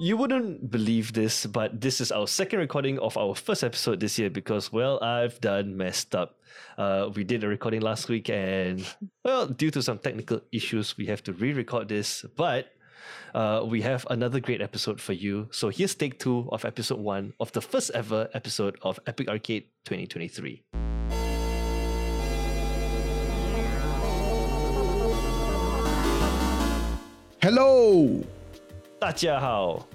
You wouldn't believe this, but this is our second recording of our first episode this year because, well, I've done messed up. Uh, we did a recording last week, and, well, due to some technical issues, we have to re record this. But uh, we have another great episode for you. So here's take two of episode one of the first ever episode of Epic Arcade 2023. Hello. 大家好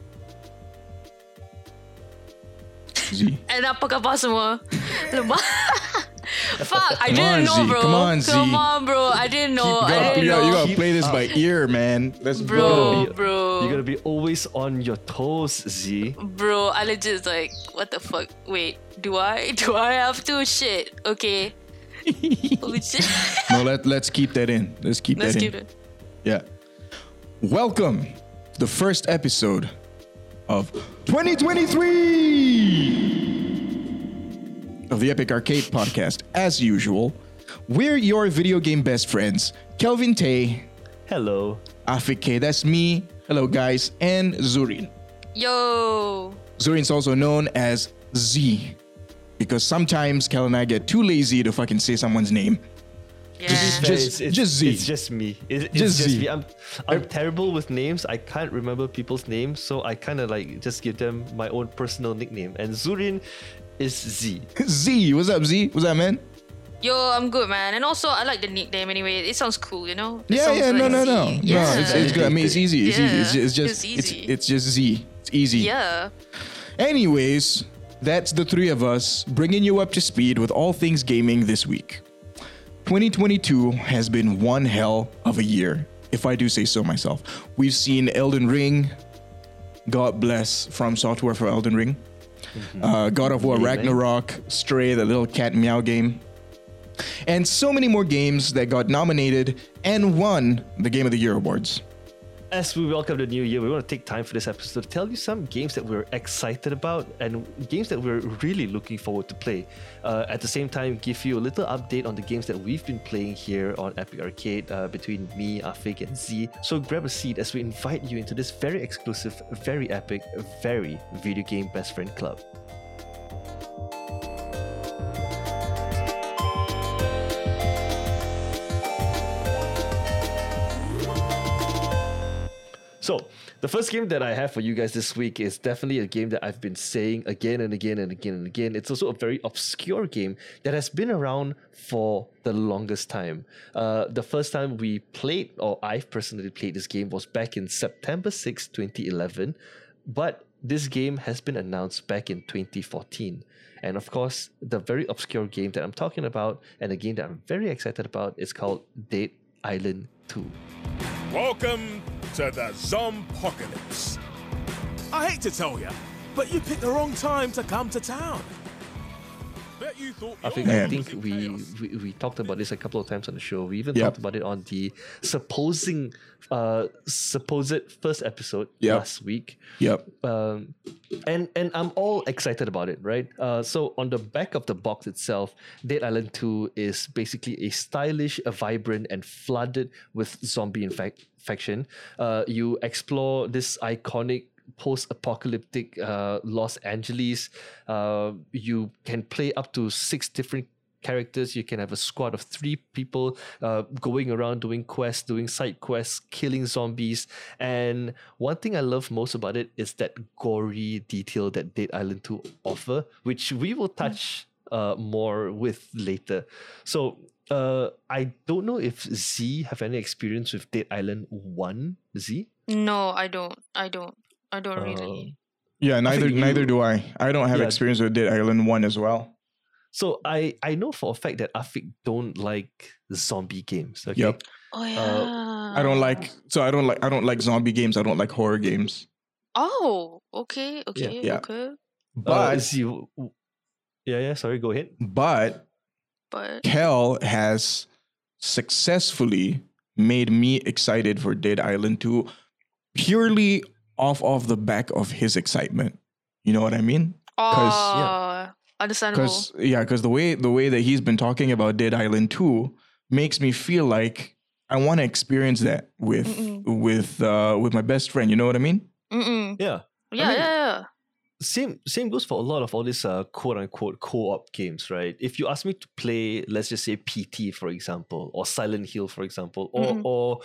Z. And apa khabar semua? Lemah. Fuck, I Come didn't on, know, Z. bro. Come on, Z. Come on, bro. I didn't know. You I gotta, didn't you gotta, you know. gotta play this by ear, man. Let's Bro, go. Be- bro. You're gonna be always on your toes, Z. Bro, I legit like, what the fuck? Wait, do I? Do I have to? Shit. Okay. Holy shit. No, let let's keep that in. Let's keep Let's that keep in. it. Yeah. Welcome to the first episode of 2023 of the Epic Arcade Podcast. As usual, we're your video game best friends, Kelvin Tay, Hello. Afik K, that's me. Hello, guys, and Zurin. Yo. Zurin's also known as Z because sometimes Kel and I get too lazy to fucking say someone's name. Yeah. Just- just Z. It's just me. It- it's Just just, Z. me. I'm, I'm terrible with names. I can't remember people's names, so I kind of like just give them my own personal nickname. And Zurin is Z. Z, what's up, Z? What's up, man? Yo, I'm good, man. And also, I like the nickname anyway. It sounds cool, you know? It Yeah, yeah, no, like no, Z. no, Yeah. no. It's, it's good. I mean, it's easy. It's easy. It's, Yeah, it's just, it's it's, easy. it's just Z. It's easy. Yeah. Anyways, that's the three of us bringing you up to speed with all things gaming this week. 2022 has been one hell of a year, if I do say so myself. We've seen Elden Ring, God bless From Software for Elden Ring, uh, God of War. Ragnarok, Stray, the little cat meow game, and so many more games that got nominated and won the Game of the Year awards. As we welcome the new year, we want to take time for this episode to tell you some games that we're excited about and games that we're really looking forward to play. Uh, at the same time, give you a little update on the games that we've been playing here on Epic Arcade uh, between me, Afik, and Z. So grab a seat as we invite you into this very exclusive, very epic, very video game best friend club. So, the first game that I have for you guys this week is definitely a game that I've been saying again and again and again and again. It's also a very obscure game that has been around for the longest time. Uh, the first time we played, or I've personally played this game, was back in September 6, 2011. But this game has been announced back in 2014. And of course, the very obscure game that I'm talking about, and a game that I'm very excited about, is called Dead Island 2. Welcome to the Zompocalypse. I hate to tell you, but you picked the wrong time to come to town. Bet you thought I your think, I think we, we we talked about this a couple of times on the show. We even Yep. talked about it on the supposing uh supposed first episode Yep. last week. Yep. Um, and and I'm all excited about it, right? Uh, so on the back of the box itself, Dead Island Two is basically a stylish, a vibrant, and flooded with zombie infec- infection. Uh, you explore this iconic post-apocalyptic uh, Los Angeles. Uh, you can play up to six different characters. You can have a squad of three people uh, going around doing quests, doing side quests, killing zombies. And one thing I love most about it is that gory detail that Dead Island 2 offer, which we will touch uh, more with later. So uh, I don't know if Z have any experience with Dead Island 1, Z? No, I don't. I don't. I don't Uh, really. Yeah, neither think neither you- do I. I don't have Yeah. experience with Dead Island 1 as well. So I, I know for a fact that Afik don't like the zombie games. Okay? Yep. Oh yeah. I don't like so I don't like I don't like zombie games. I don't like horror games. Oh, okay, okay, Yeah. okay. Uh, But Z, w- w- yeah, yeah. Sorry, go ahead. but But Kel has successfully made me excited for Dead Island 2 purely off of the back of his excitement. You know what I mean? oh, yeah. understandable. Because yeah, because the way the way that he's been talking about Dead Island 2 makes me feel like I want to experience that with Mm-mm. with uh with my best friend. You know what I mean? Mm-mm. Yeah. Yeah, mean- yeah, yeah. Same same goes for a lot of all these uh, quote unquote co-op games, right? If you ask me to play, let's just say PT for example, or Silent Hill for example, or Mhm. or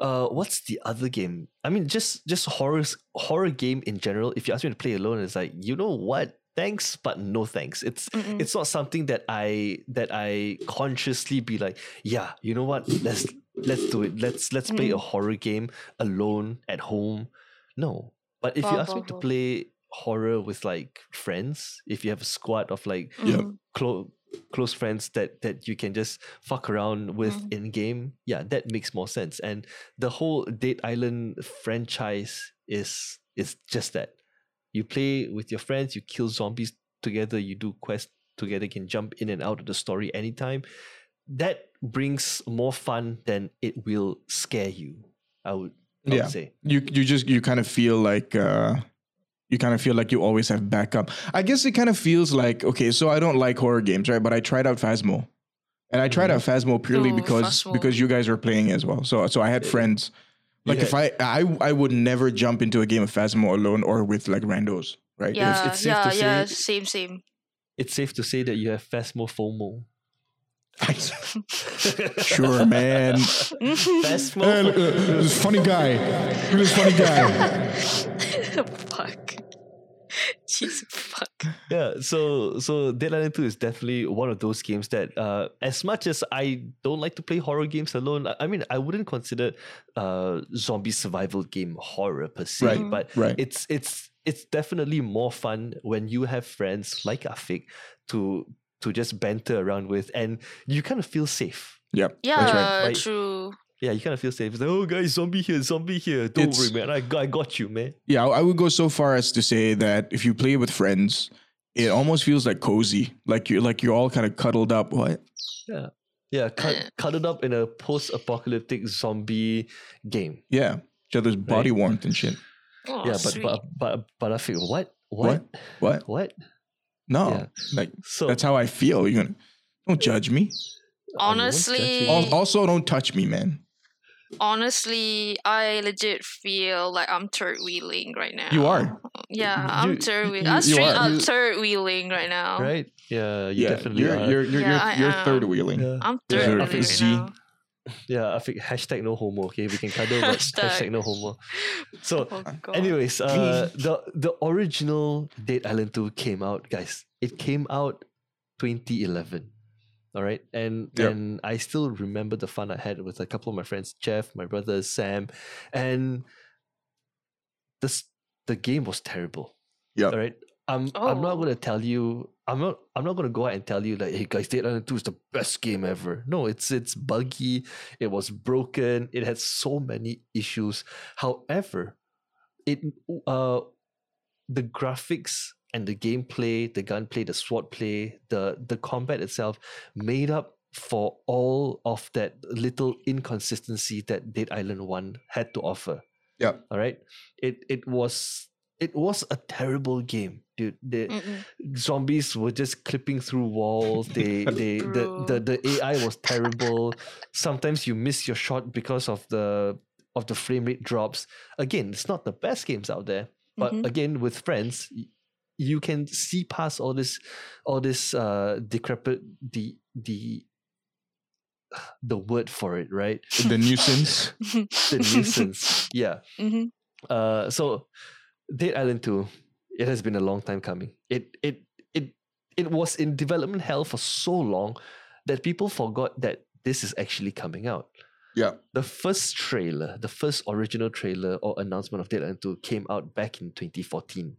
uh, what's the other game? I mean, just just horror horror game in general. If you ask me to play alone, it's like you know what? Thanks, but no thanks. It's Mm-mm. it's not something that I that I consciously be like, yeah, you know what? Let's let's do it. Let's let's play a Mm. horror game alone at home. No. But if you Wow, ask me to play horror with like friends, if you have a squad of like Yep. Mhm. close close friends that that you can just fuck around with Mhm. in game, yeah, that makes more sense. And the whole Dead Island franchise is is just that. You play with your friends, you kill zombies together, you do quests together, you can jump in and out of the story anytime. That brings more fun than it will scare you. I would, I Yeah. say. you you just you kind of feel like uh you kind of feel like you always have backup. I guess it kind of feels like okay, so I don't like horror games, right? But I tried out Phasmo, and I tried out mm-hmm. Phasmo purely Ooh, because Phasmo. because you guys were playing as well. So so I had friends. Like Yeah. if I I I would never jump into a game of Phasmo alone or with like randos, right? Yeah, it's safe yeah, to yeah. say- Same, same. It's safe to say that you have Phasmo FOMO. sure, man. Phasmo Hey, look, look, this funny guy. Look at this funny guy. fuck. Jeez, fuck. yeah so so dead island 2 is definitely one of those games that uh as much as i don't like to play horror games alone i, I mean i wouldn't consider uh zombie survival game horror per se Right, but right. it's it's it's definitely more fun when you have friends like afik to to just banter around with and you kind of feel safe Yep. Yeah, That's right. Like- true. Yeah you kind of feel safe it's like oh guys zombie here zombie here don't It's- worry man I got, I got you man Yeah, I I would go so far as to say that if you play with friends, it almost feels like cozy. Like you're like you're all kind of cuddled up. What? yeah yeah cut, cut it up in a post-apocalyptic zombie game Yeah. Each other's body warmth and shit. Oh, yeah, but but but but I feel what what What? what? No. Yeah. Like So that's how I feel. You gonna don't judge me. I mean, what's Honestly- judging? Also, don't touch me, man. Honestly, I legit feel like I'm third wheeling right now. You are. Yeah, You- I'm third wheeling. I'm straight up third wheeling right now. right? Yeah, you yeah, definitely you're, are. you're you're Yeah, you're, you're third wheeling. yeah. I'm Yeah, third I wheeling think right Z. now. yeah, I think hashtag no homo. Okay, we can cuddle, but hashtag, Hashtag. no homo. So, Oh, anyways, uh, the the original Dead Island Two came out, guys. It came out 2011. All right, and Yep. and I still remember the fun I had with a couple of my friends, Jeff, my brother Sam, and this the game was terrible. Yep. All right. I'm I'm not Oh. gonna tell you I'm not I'm not gonna go out and tell you like hey guys Dead Island 2 is the best game ever. No, it's it's buggy, it was broken, it had so many issues. However, it uh the graphics and the gameplay, the gunplay, the sword play, the the combat itself made up for all of that little inconsistency that Dead Island 1 had to offer. Yeah. All right. It it was it was a terrible game, dude. The Mm-mm. zombies were just clipping through walls. They they the, the the AI was terrible. Sometimes you miss your shot because of the of the frame rate drops. Again, it's not the best games out there, but Mhm. again with friends, y- you can see past all this all this uh decrepit the the the word for it, right? The nuisance. The nuisance. Yeah. Mhm. Uh, so Dead Island 2, it has been a long time coming. It it it it was in development hell for so long that people forgot that this is actually coming out. Yeah. The first trailer, the first original trailer or announcement of Dead Island 2 came out back in 2014.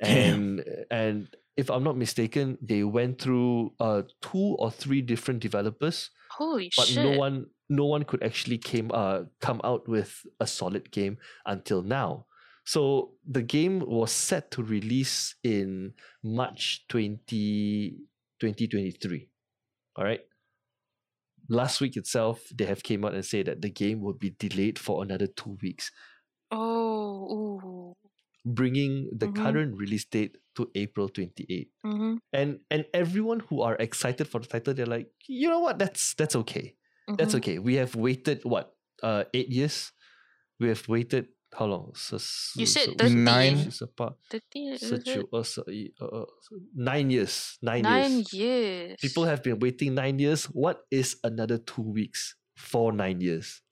And and if I'm not mistaken, they went through uh two or three different developers Holy but shit. no one no one could actually came uh come out with a solid game until now. So the game was set to release in march 20 2023 all right last week itself they have came out and said that the game will be delayed for another two weeks. Oh, ooh. Bringing the Mhm. current release date to april 28 Mm-hmm. and and everyone who are excited for the title they're like you know what that's that's okay That's Mm-hmm. okay. We have waited what uh eight years. We have waited how long? Se- se- You said se- 30. Nine. sepa- 30, is seju- it? uh, se- uh, uh, nine years. Nine, Nine years. years. People have been waiting nine years. What is another two weeks for nine years?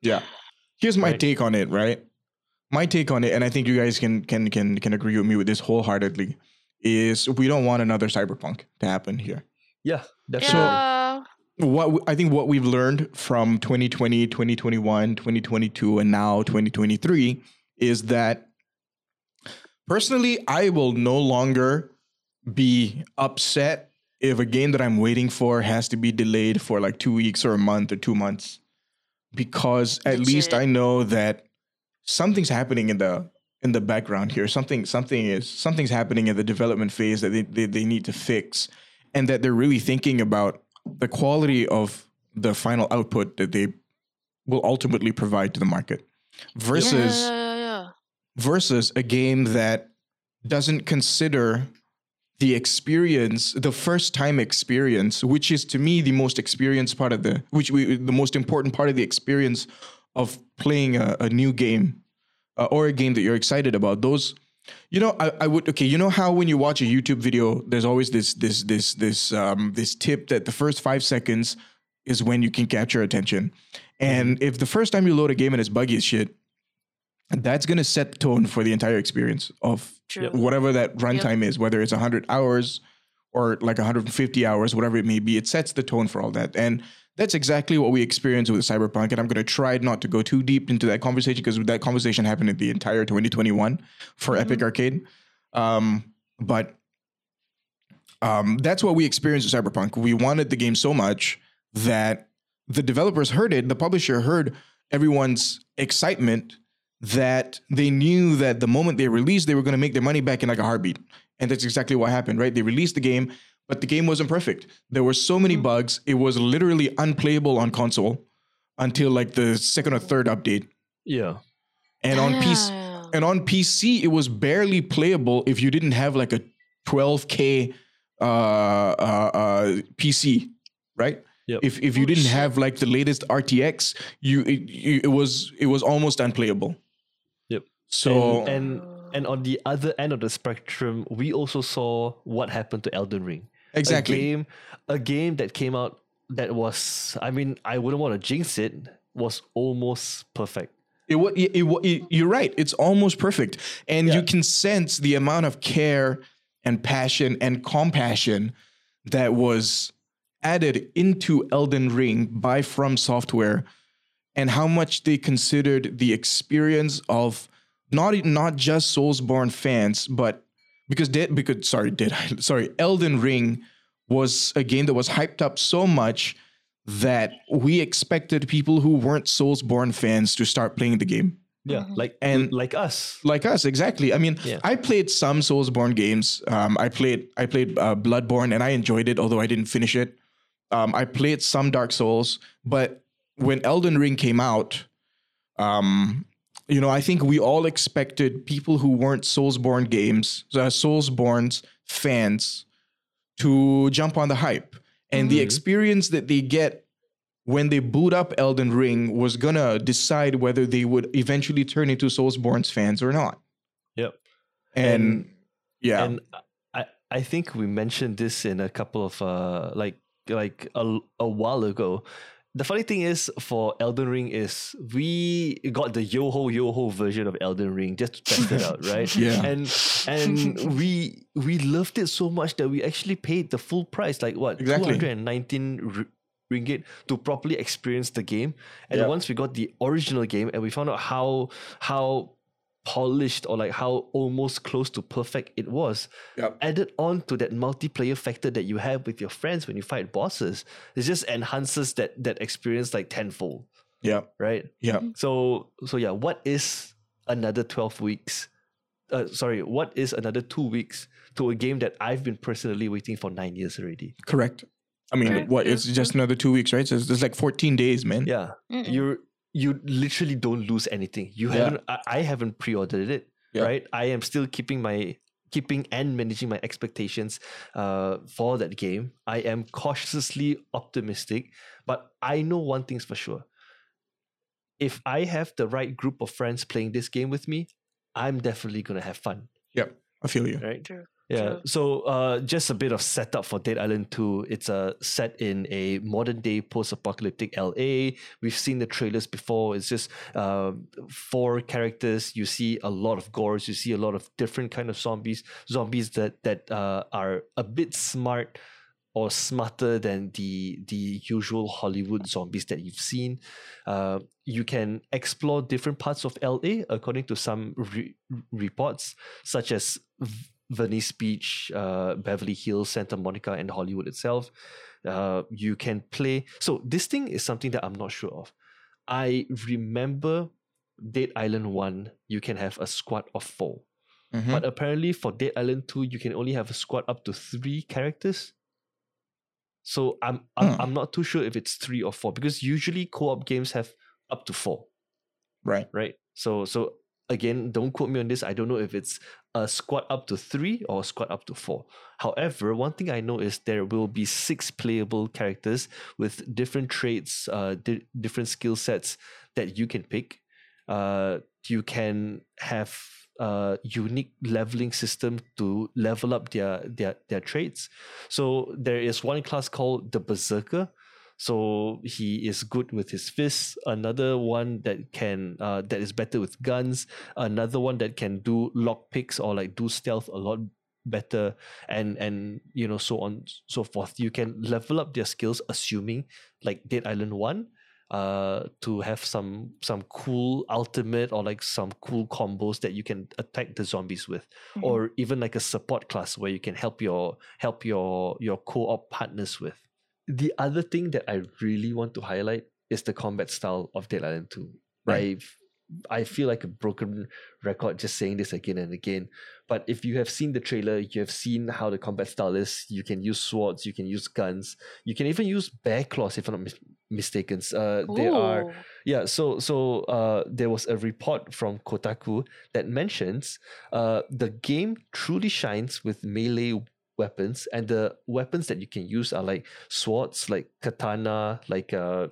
Yeah. Here's my Right. take on it, right? My take on it, and I think you guys can can can can agree with me with this wholeheartedly, is we don't want another cyberpunk to happen here. Yeah, definitely. Yeah. What I think what we've learned from 2020, 2021, 2022, and now 2023 is that personally, I will no longer be upset if a game that I'm waiting for has to be delayed for like two weeks or a month or two months, because at least Legit. I know that something's happening in the in the background here. Something something is something's happening in the development phase that they, they, they need to fix, and that they're really thinking about the quality of the final output that they will ultimately provide to the market versus yeah, yeah, yeah. versus a game that doesn't consider the experience the first time experience which is to me the most experienced part of the which we the most important part of the experience of playing a, a new game uh, or a game that you're excited about those you know I, I would okay you know how when you watch a youtube video there's always this this this this um this tip that the first five seconds is when you can capture attention and if the first time you load a game and it's buggy as shit that's going to set the tone for the entire experience of True. whatever that runtime is, whether it's 100 hours or like 150 hours, whatever it may be. It sets the tone for all that. And that's exactly what we experienced with Cyberpunk. And I'm going to try not to go too deep into that conversation because that conversation happened in the entire 2021 for Epic Arcade. Um, but um, that's what we experienced with Cyberpunk. We wanted the game so much that the developers heard it, the publisher heard everyone's excitement that they knew that the moment they released, they were going to make their money back in like a heartbeat. And that's exactly what happened, right? They released the game, but the game wasn't perfect. There were so many bugs, it was literally unplayable on console until like the second or third update. Yeah. And on PC, and on PC, it was barely playable if you didn't have like a 12k uh, uh, uh, PC, right? Yep. If if you Oh, didn't shit. have like the latest RTX, you it, you- it was it was almost unplayable. Yep. So and, and and on the other end of the spectrum, we also saw what happened to Elden Ring. Exactly, A game, a game that came out that was, I mean, I wouldn't want to jinx it, was almost perfect. it, it, it, it you're right. It's almost perfect, and Yeah. you can sense the amount of care and passion and compassion that was added into Elden Ring by From Software, and how much they considered the experience of not not just Soulsborne fans, but because Dead because sorry Dead sorry Elden Ring was a game that was hyped up so much that we expected people who weren't Soulsborne fans to start playing the game. Yeah, like And- like us. Like us, exactly. I mean, Yeah. I played some Soulsborne games. Um, I played I played uh, Bloodborne and I enjoyed it, although I didn't finish it. Um, I played some Dark Souls, but when Elden Ring came out, um, you know, I think we all expected people who weren't Soulsborne games, uh, Soulsborne's fans, to jump on the hype, and the Mhm. experience that they get when they boot up Elden Ring was gonna decide whether they would eventually turn into Soulsborne's fans or not. Yep. And, yeah, And I I think we mentioned this in a couple of uh like like a, a while ago. The funny thing is for Elden Ring is we got the yo ho yo ho version of Elden Ring just to test it out, right? Yeah. And and we we loved it so much that we actually paid the full price, like what Exactly. two hundred and nineteen ringgit to properly experience the game. And Yeah. once we got the original game and we found out how how polished or like how almost close to perfect it was, Yep. added on to that multiplayer factor that you have with your friends when you fight bosses, it just enhances that that experience like tenfold, yeah, right? yeah. So so yeah, what is another 12 weeks? Uh, sorry, what is another two weeks to a game that I've been personally waiting for nine years already? Correct. I mean, Correct, what? It's just another two weeks, right? So it's, it's like 14 days, man. Yeah, Mm-mm. you're you literally don't lose anything. You Yeah. haven't. I, I haven't pre-ordered it. Yeah. Right. I am still keeping my keeping and managing my expectations uh, for that game. I am cautiously optimistic, but I know one thing's for sure. if I have the right group of friends playing this game with me, I'm definitely gonna have fun. Yep, I feel you. Right? True. Yeah. True. So uh, just a bit of setup for Dead Island 2. It's uh, set in a modern day post apocalyptic LA. We've seen the trailers before. It's just uh, four characters. You see a lot of gores. You see a lot of different kind of zombies. Zombies that that uh, are a bit smart or smarter than the the usual Hollywood zombies that you've seen. Uh, you can explore different parts of LA according to some re- reports, such as V- Venice Beach, uh, Beverly Hills, Santa Monica, and Hollywood itself. Uh, you can play. So this thing is something that I'm not sure of. I remember Dead Island One. You can have a squad of 4 Mhm. but apparently for Dead Island 2, you can only have a squad up to three characters. So I'm I'm, Hmm. I'm not too sure if it's three or four because usually co-op games have up to four, Right. right? So so again, don't quote me on this. I don't know if it's a squad up to three or a squad up to four. However, one thing I know is there will be six playable characters with different traits, uh, di- different skill sets that you can pick. Uh, you can have a unique leveling system to level up their their their traits. So there is one class called the Berserker. So he is good with his fists. Another one that can uh, that is better with guns. Another one that can do lock picks or like do stealth a lot better, and and you know so on so forth. You can level up their skills, assuming like Dead Island One, uh, to have some some cool ultimate or like some cool combos that you can attack the zombies with, Mhm. or even like a support class where you can help your help your your co-op partners with. The other thing that I really want to highlight is the combat style of Dead Island 2. Right. I I feel like a broken record just saying this again and again. But if you have seen the trailer, you have seen how the combat style is. You can use swords, you can use guns, you can even use bear claws if I'm not mis- mistaken. Uh, they are yeah, so so uh, there was a report from Kotaku that mentions uh, the game truly shines with melee weapons, and the weapons that you can use are like swords, like katana, like uh,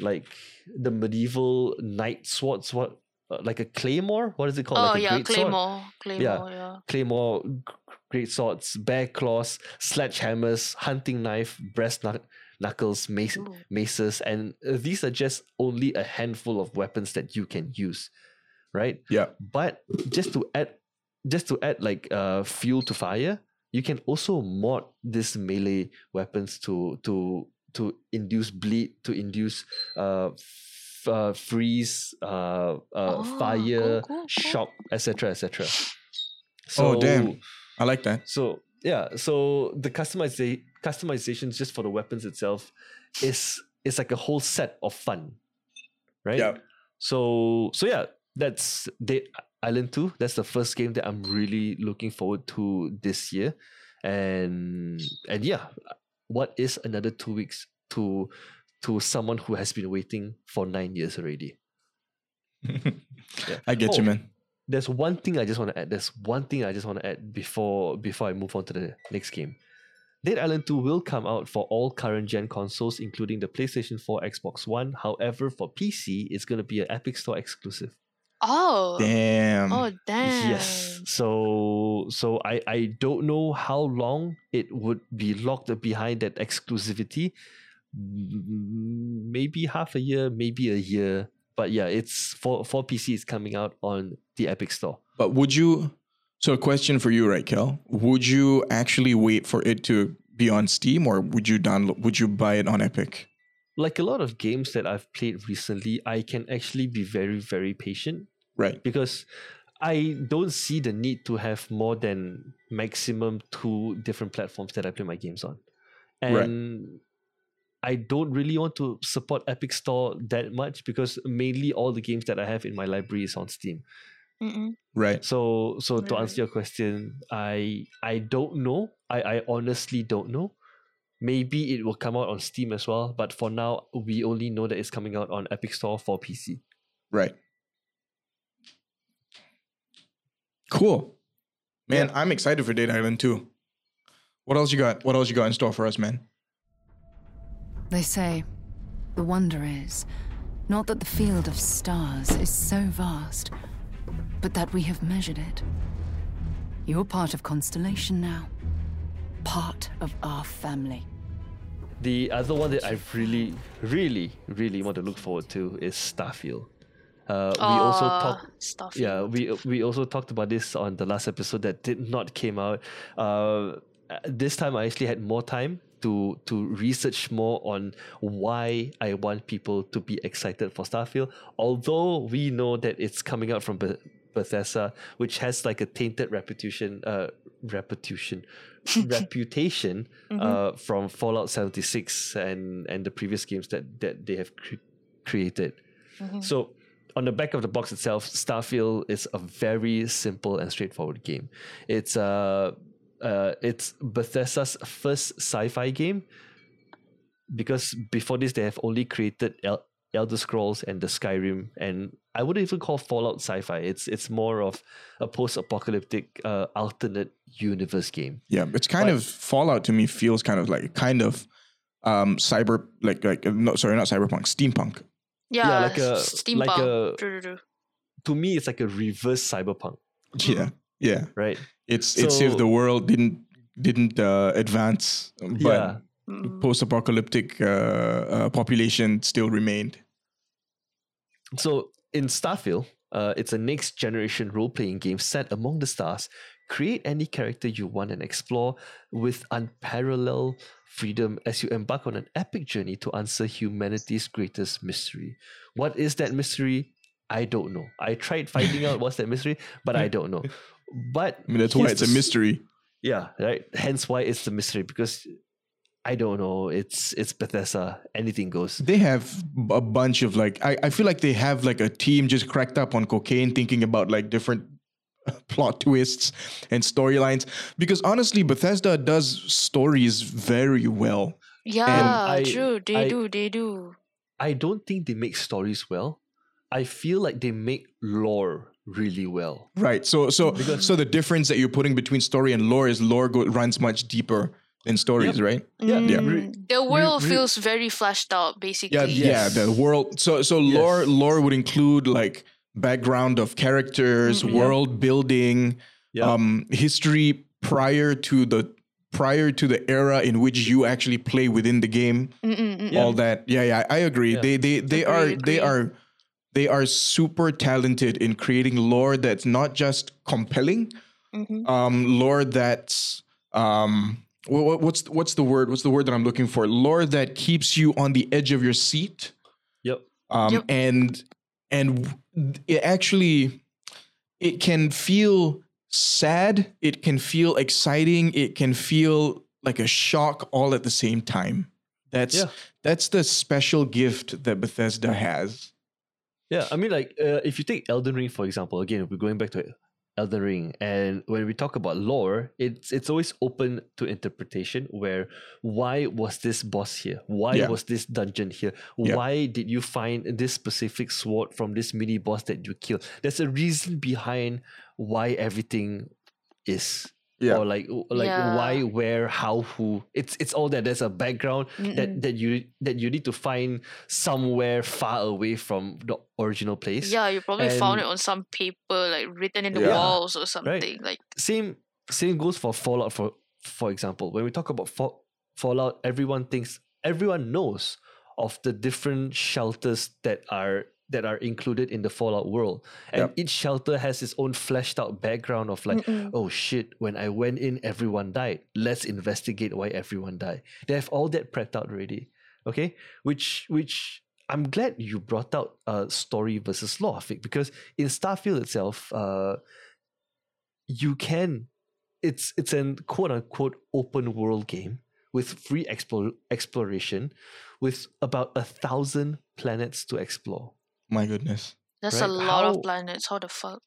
like the medieval knight swords. What uh, like a claymore? What is it called? Oh like a yeah, great sword? Claymore. Claymore, yeah. claymore, g- great swords, bear claws, sledgehammers, hunting knife, breast knuck- knuckles, mace, maces, and uh, these are just only a handful of weapons that you can use, right? Yeah. But just to add, just to add like uh, fuel to fire, you can also mod these melee weapons to to to induce bleed, to induce uh, f- uh freeze, uh, uh Oh, fire, cool, cool, cool. shock, etc., etc. Oh, damn. I like that. So yeah, so the customiza- customization just for the weapons itself is is like a whole set of fun, right? Yeah. So so yeah, that's Dead Island Two. That's the first game that I'm really looking forward to this year, and and yeah, what is another two weeks to to someone who has been waiting for nine years already? I get you, Oh. man. there's one thing I just want to add. There's one thing I just want to add before before I move on to the next game. Dead Island 2 will come out for all current gen consoles, including the PlayStation 4, Xbox One. However, for PC, it's going to be an Epic Store exclusive. Oh. Damn. Oh damn. Yes. So so I I don't know how long it would be locked behind that exclusivity. Maybe half a year, maybe a year. But yeah, it's for for PC. It's coming out on the Epic Store. But would you? So, a question for you, right, Kel? Would you actually wait for it to be on Steam, or would you download? Would you buy it on Epic? like a lot of games that I've played recently, I can actually be very, very patient Right. because I don't see the need to have more than maximum two different platforms that I play my games on. Right. And I don't really want to support Epic Store that much because mainly all the games that I have in my library is on Steam. Mm-mm. Right. So so to answer your question, I I don't know. I, I honestly don't know. Maybe it will come out on Steam as well, but for now we only know that it's coming out on Epic Store for PC. Right. Cool. Man, I'm excited for Dead Island too. What else you got? What else you got in store for us, man? They say the wonder is Not that the field of stars is so vast, but that we have measured it. You're part of Constellation now. Part of our family. The other one that I really, really, really want to look forward to is Starfield. Uh, we also talked. Yeah, we we also talked about this on the last episode that did not came out. Uh, this time I actually had more time to to research more on why I want people to be excited for Starfield. Although we know that it's coming out from Beth- Bethesda, which has like a tainted reputation, uh, reputation, reputation uh, from Fallout seventy six and and the previous games that that they have cre- created. So on the back of the box itself, Starfield is a very simple and straightforward game. It's uh, uh it's Bethesda's first sci-fi game because before this they have only created El- Elder Scrolls and the Skyrim, and I wouldn't even call Fallout sci-fi. It's it's more of a post-apocalyptic uh, alternate universe game. Yeah, it's kind But- of Fallout to me feels kind of like kind of um cyber like like no sorry not cyberpunk steampunk. Yeah, like a- steampunk. like a- True, true, true. To me, it's like a reverse cyberpunk, Yeah, yeah. right? It's it's if the world didn't didn't uh, advance, but yeah. Mm. post-apocalyptic uh, uh, population still remained. So in Starfield, uh, it's a next generation role playing game set among the stars. Create any character you want and explore with unparalleled freedom as you embark on an epic journey to answer humanity's greatest mystery. What is that mystery? I don't know. I tried finding out what's that mystery, but I don't know. But I mean that's why it's a the mystery. Yeah, right. Hence why it's the mystery because I don't know. It's it's Bethesda. Anything goes. They have a bunch of like I, I feel like they have like a team just cracked up on cocaine thinking about like different plot twists and storylines because honestly Bethesda does stories very well. Yeah, I- true. They I- do. They do. I don't think they make stories well. I feel like they make lore really well. Right. So so Because- so the difference that you're putting between story and lore is lore go, runs much deeper than stories, right? Yeah, Yeah. Mm, the world re- feels very fleshed out, basically. Yeah, Yes. yeah, the world. So so lore lore would include like background of characters, Mhm. World building, Yeah. um history prior to the prior to the era in which you actually play within the game. Yeah. All that. Yeah, yeah, I agree. Yeah. They they they Agree, are they are they are super talented in creating lore that's not just compelling, Mhm. um, lore that's um, wha- wha- what's what's the word? What's the word that I'm looking for? Lore that keeps you on the edge of your seat, Yep. um, Yep. and and it actually it can feel sad, it can feel exciting, it can feel like a shock all at the same time. That's Yeah. that's the special gift that Bethesda has. Yeah, I mean, like, uh, if you take Elden Ring, for example, again, we're going back to Elden Ring, and when we talk about lore, it's it's always open to interpretation. Where why was this boss here? Why Yeah. was this dungeon here? Yeah. Why did you find this specific sword from this mini boss that you killed? There's a reason behind why everything is. Yeah. Or like like Yeah. why, where, how, who. It's it's all that. There's a background Mm-mm. that that you that you need to find somewhere far away from the original place. Yeah, you probably found it on some paper, like written in the Yeah. walls or something. Like, Same same goes for Fallout for for example. When we talk about Fa- Fallout, everyone thinks everyone knows of the different shelters that are that are included in the Fallout world. And Yep. each shelter has its own fleshed out background of like, Mm-mm. oh shit, when I went in, everyone died. Let's investigate why everyone died. They have all that prepped out already. Okay? Which which I'm glad you brought out uh story versus lore, Fik, because in Starfield itself, uh you can it's it's an quote unquote open world game with free explore, exploration with about a thousand planets to explore. My goodness. that's a lot how- of planets. How the fuck?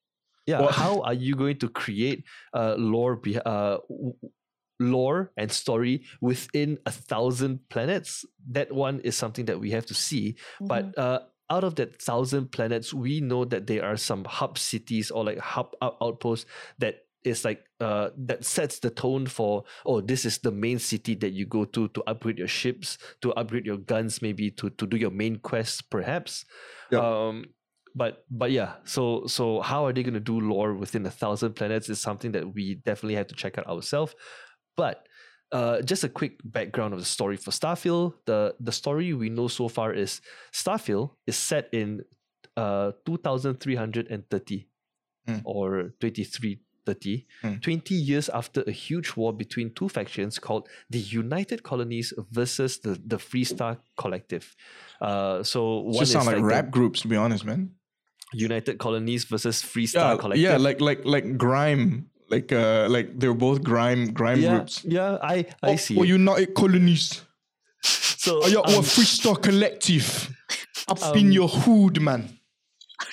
Yeah, Well- how are you going to create uh, lore, be, uh, w- w- lore and story within a thousand planets? That one is something that we have to see. Mm-hmm. But uh, out of that thousand planets, we know that there are some hub cities or like hub outposts that is like uh that sets the tone for oh this is the main city that you go to to upgrade your ships to upgrade your guns maybe to to do your main quests perhaps Yeah. um but but yeah so so how are they going to do lore within a thousand planets is something that we definitely have to check out ourselves but uh, just a quick background of the story for Starfield. The the story we know so far is Starfield is set in uh 2330 Mm. or 2330 Mm. 20 years after a huge war between two factions called the United Colonies versus the the Freestar Collective. Uh so one Just is sound like, the rap groups, to be honest, man. United Colonies versus Freestar Yeah, Collective. yeah, like like like grime, like uh, like they're both grime grime yeah, groups. yeah, I I see. Or it. United Colonies. so Oh, yeah, or um, Freestar Collective. Up Um, in your hood, man.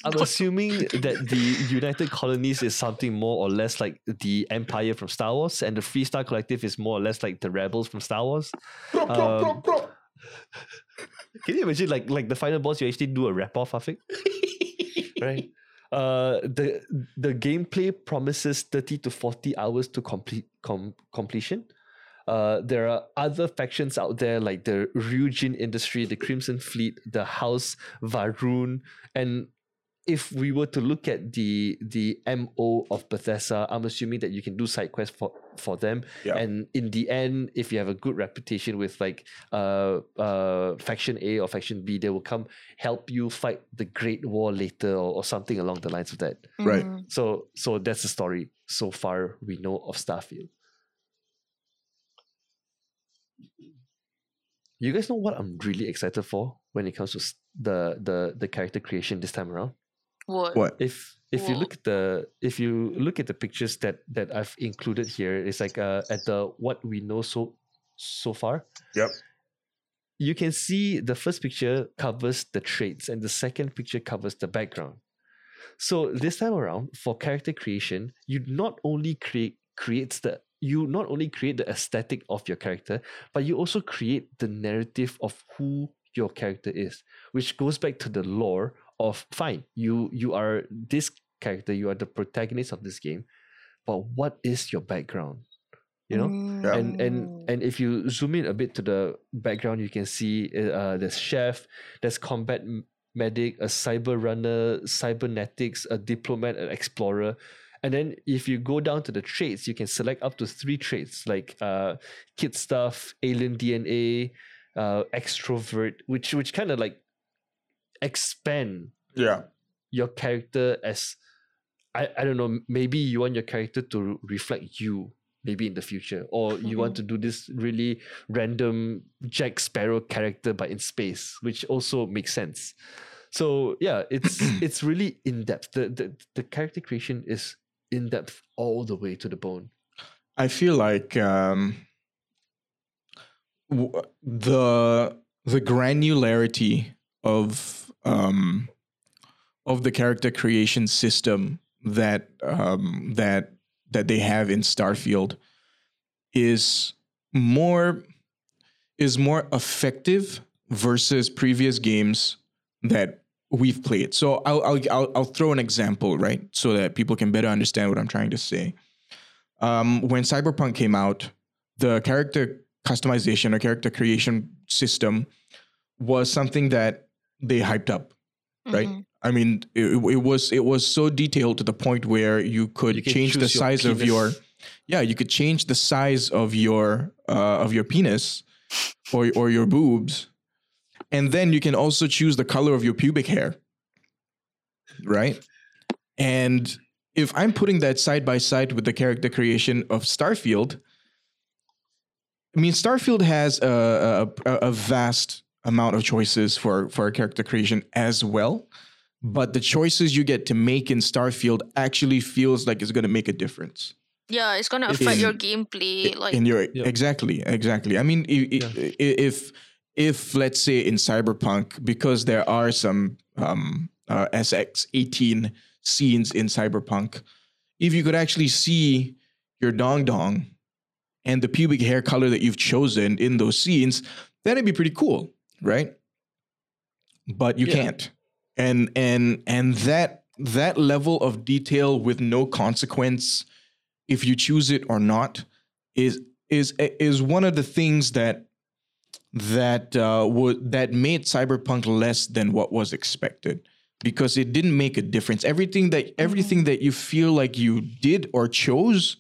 I'm assuming that the United Colonies is something more or less like the Empire from Star Wars, and the Freestar Collective is more or less like the rebels from Star Wars. Um, Can you imagine like like the final boss you actually do a rap off of it? right? Uh the the gameplay promises 30 to 40 hours to complete com- completion. Uh, there are other factions out there like the Ryujin Industry, the Crimson Fleet, the House Va'ruun, and if we were to look at the the MO of Bethesda, I'm assuming that you can do side quests for for them. Yeah. And in the end, if you have a good reputation with like uh uh faction A or faction B, they will come help you fight the Great War later or, or something along the lines of that. Right. Mhm. So so that's the story so far we know of Starfield. You guys know what I'm really excited for when it comes to the the the character creation this time around? What? What? if if you look at the if you look at the pictures that that I've included here, it's like uh at the what we know so so far. Yep. You can see the first picture covers the traits and the second picture covers the background. So this time around, for character creation, you not only create creates the you not only create the aesthetic of your character, but you also create the narrative of who your character is, which goes back to the lore of fine, you you are this character, you are the protagonist of this game, but what is your background? You know? Yeah. and and and if you zoom in a bit to the background, you can see uh, there's chef, there's combat medic, a cyber runner, cybernetics, a diplomat, an explorer. And then if you go down to the traits, you can select up to three traits like uh, kid stuff, alien DNA, uh, extrovert, which which kind of like expand Yeah. your character as I, I don't know maybe you want your character to reflect you maybe in the future or you want to do this really random jack sparrow character but in space which also makes sense. So yeah it's it's really in depth. The, the the character creation is in depth all the way to the bone. I feel like um, w- the the granularity of um, of the character creation system that um, that that they have in Starfield is more is more effective versus previous games that we've played. So I'll I'll I'll, I'll throw an example right so that people can better understand what I'm trying to say um, when Cyberpunk came out, the character customization or character creation system was something that they hyped up, right? Mhm. I mean, it, it was it was so detailed to the point where you could You change the choose your size of your, yeah, you could change the size of your uh, of your penis or or your boobs, and then you can also choose the color of your pubic hair, right? And if I'm putting that side by side with the character creation of Starfield, I mean, Starfield has a, a, a vast amount of choices for, for character creation as well. But the choices you get to make in Starfield actually feels like it's going to make a difference Yeah, it's gonna affect in- your gameplay. Like, in your Yeah. exactly exactly. I mean, i- i- i- if if let's say in Cyberpunk, because there are some um, uh, SX18 scenes in Cyberpunk, if you could actually see your dong dong and the pubic hair color that you've chosen in those scenes, that'd be pretty cool, right? But you Yeah. can't, and and and that that level of detail with no consequence if you choose it or not is is is one of the things that that uh, would that made cyberpunk less than what was expected because it didn't make a difference everything that everything that you feel like you did or chose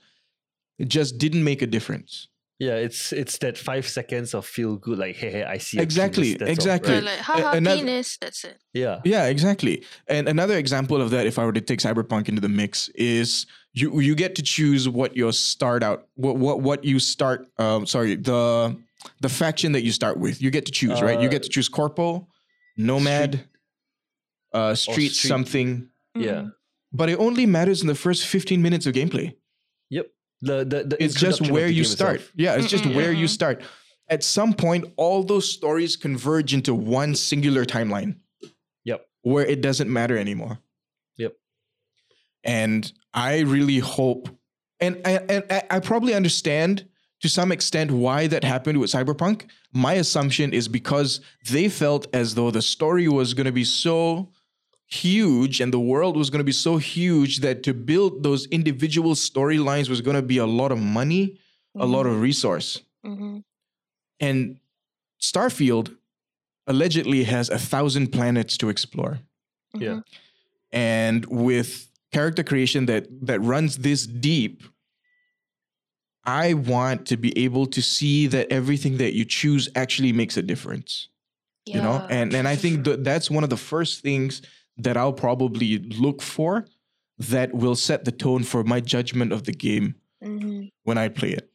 it just didn't make a difference Yeah, it's it's that five seconds of feel good, like hey, hey I see. a Exactly, penis, that's exactly. Or right? like, haha, another- penis. That's it. Yeah, Yeah, exactly. And another example of that, if I were to take Cyberpunk into the mix, is you you get to choose what your start out what what what you start. Um, sorry, the the faction that you start with. You get to choose, right? You Uh, get to choose Corpo, Nomad, uh, Street, Street. something. yeah. But it only matters in the first fifteen minutes of gameplay. Yep. The the, the It's just where you start. itself. Yeah, it's just Mm-mm, where you mm-mm. start. At some point, all those stories converge into one singular timeline. Yep. where it doesn't matter anymore. Yep. And I really hope, and I, and I, I probably understand to some extent why that happened with Cyberpunk. My assumption is because they felt as though the story was going to be so huge and the world was going to be so huge that to build those individual storylines was going to be a lot of money, a lot of resource. Mm-hmm. And Starfield allegedly has a thousand planets to explore. Yeah. And with character creation that that runs this deep, I want to be able to see that everything that you choose actually makes a difference. you know, and and I think that that's one of the first things that I'll probably look for that will set the tone for my judgment of the game hmm when I play it.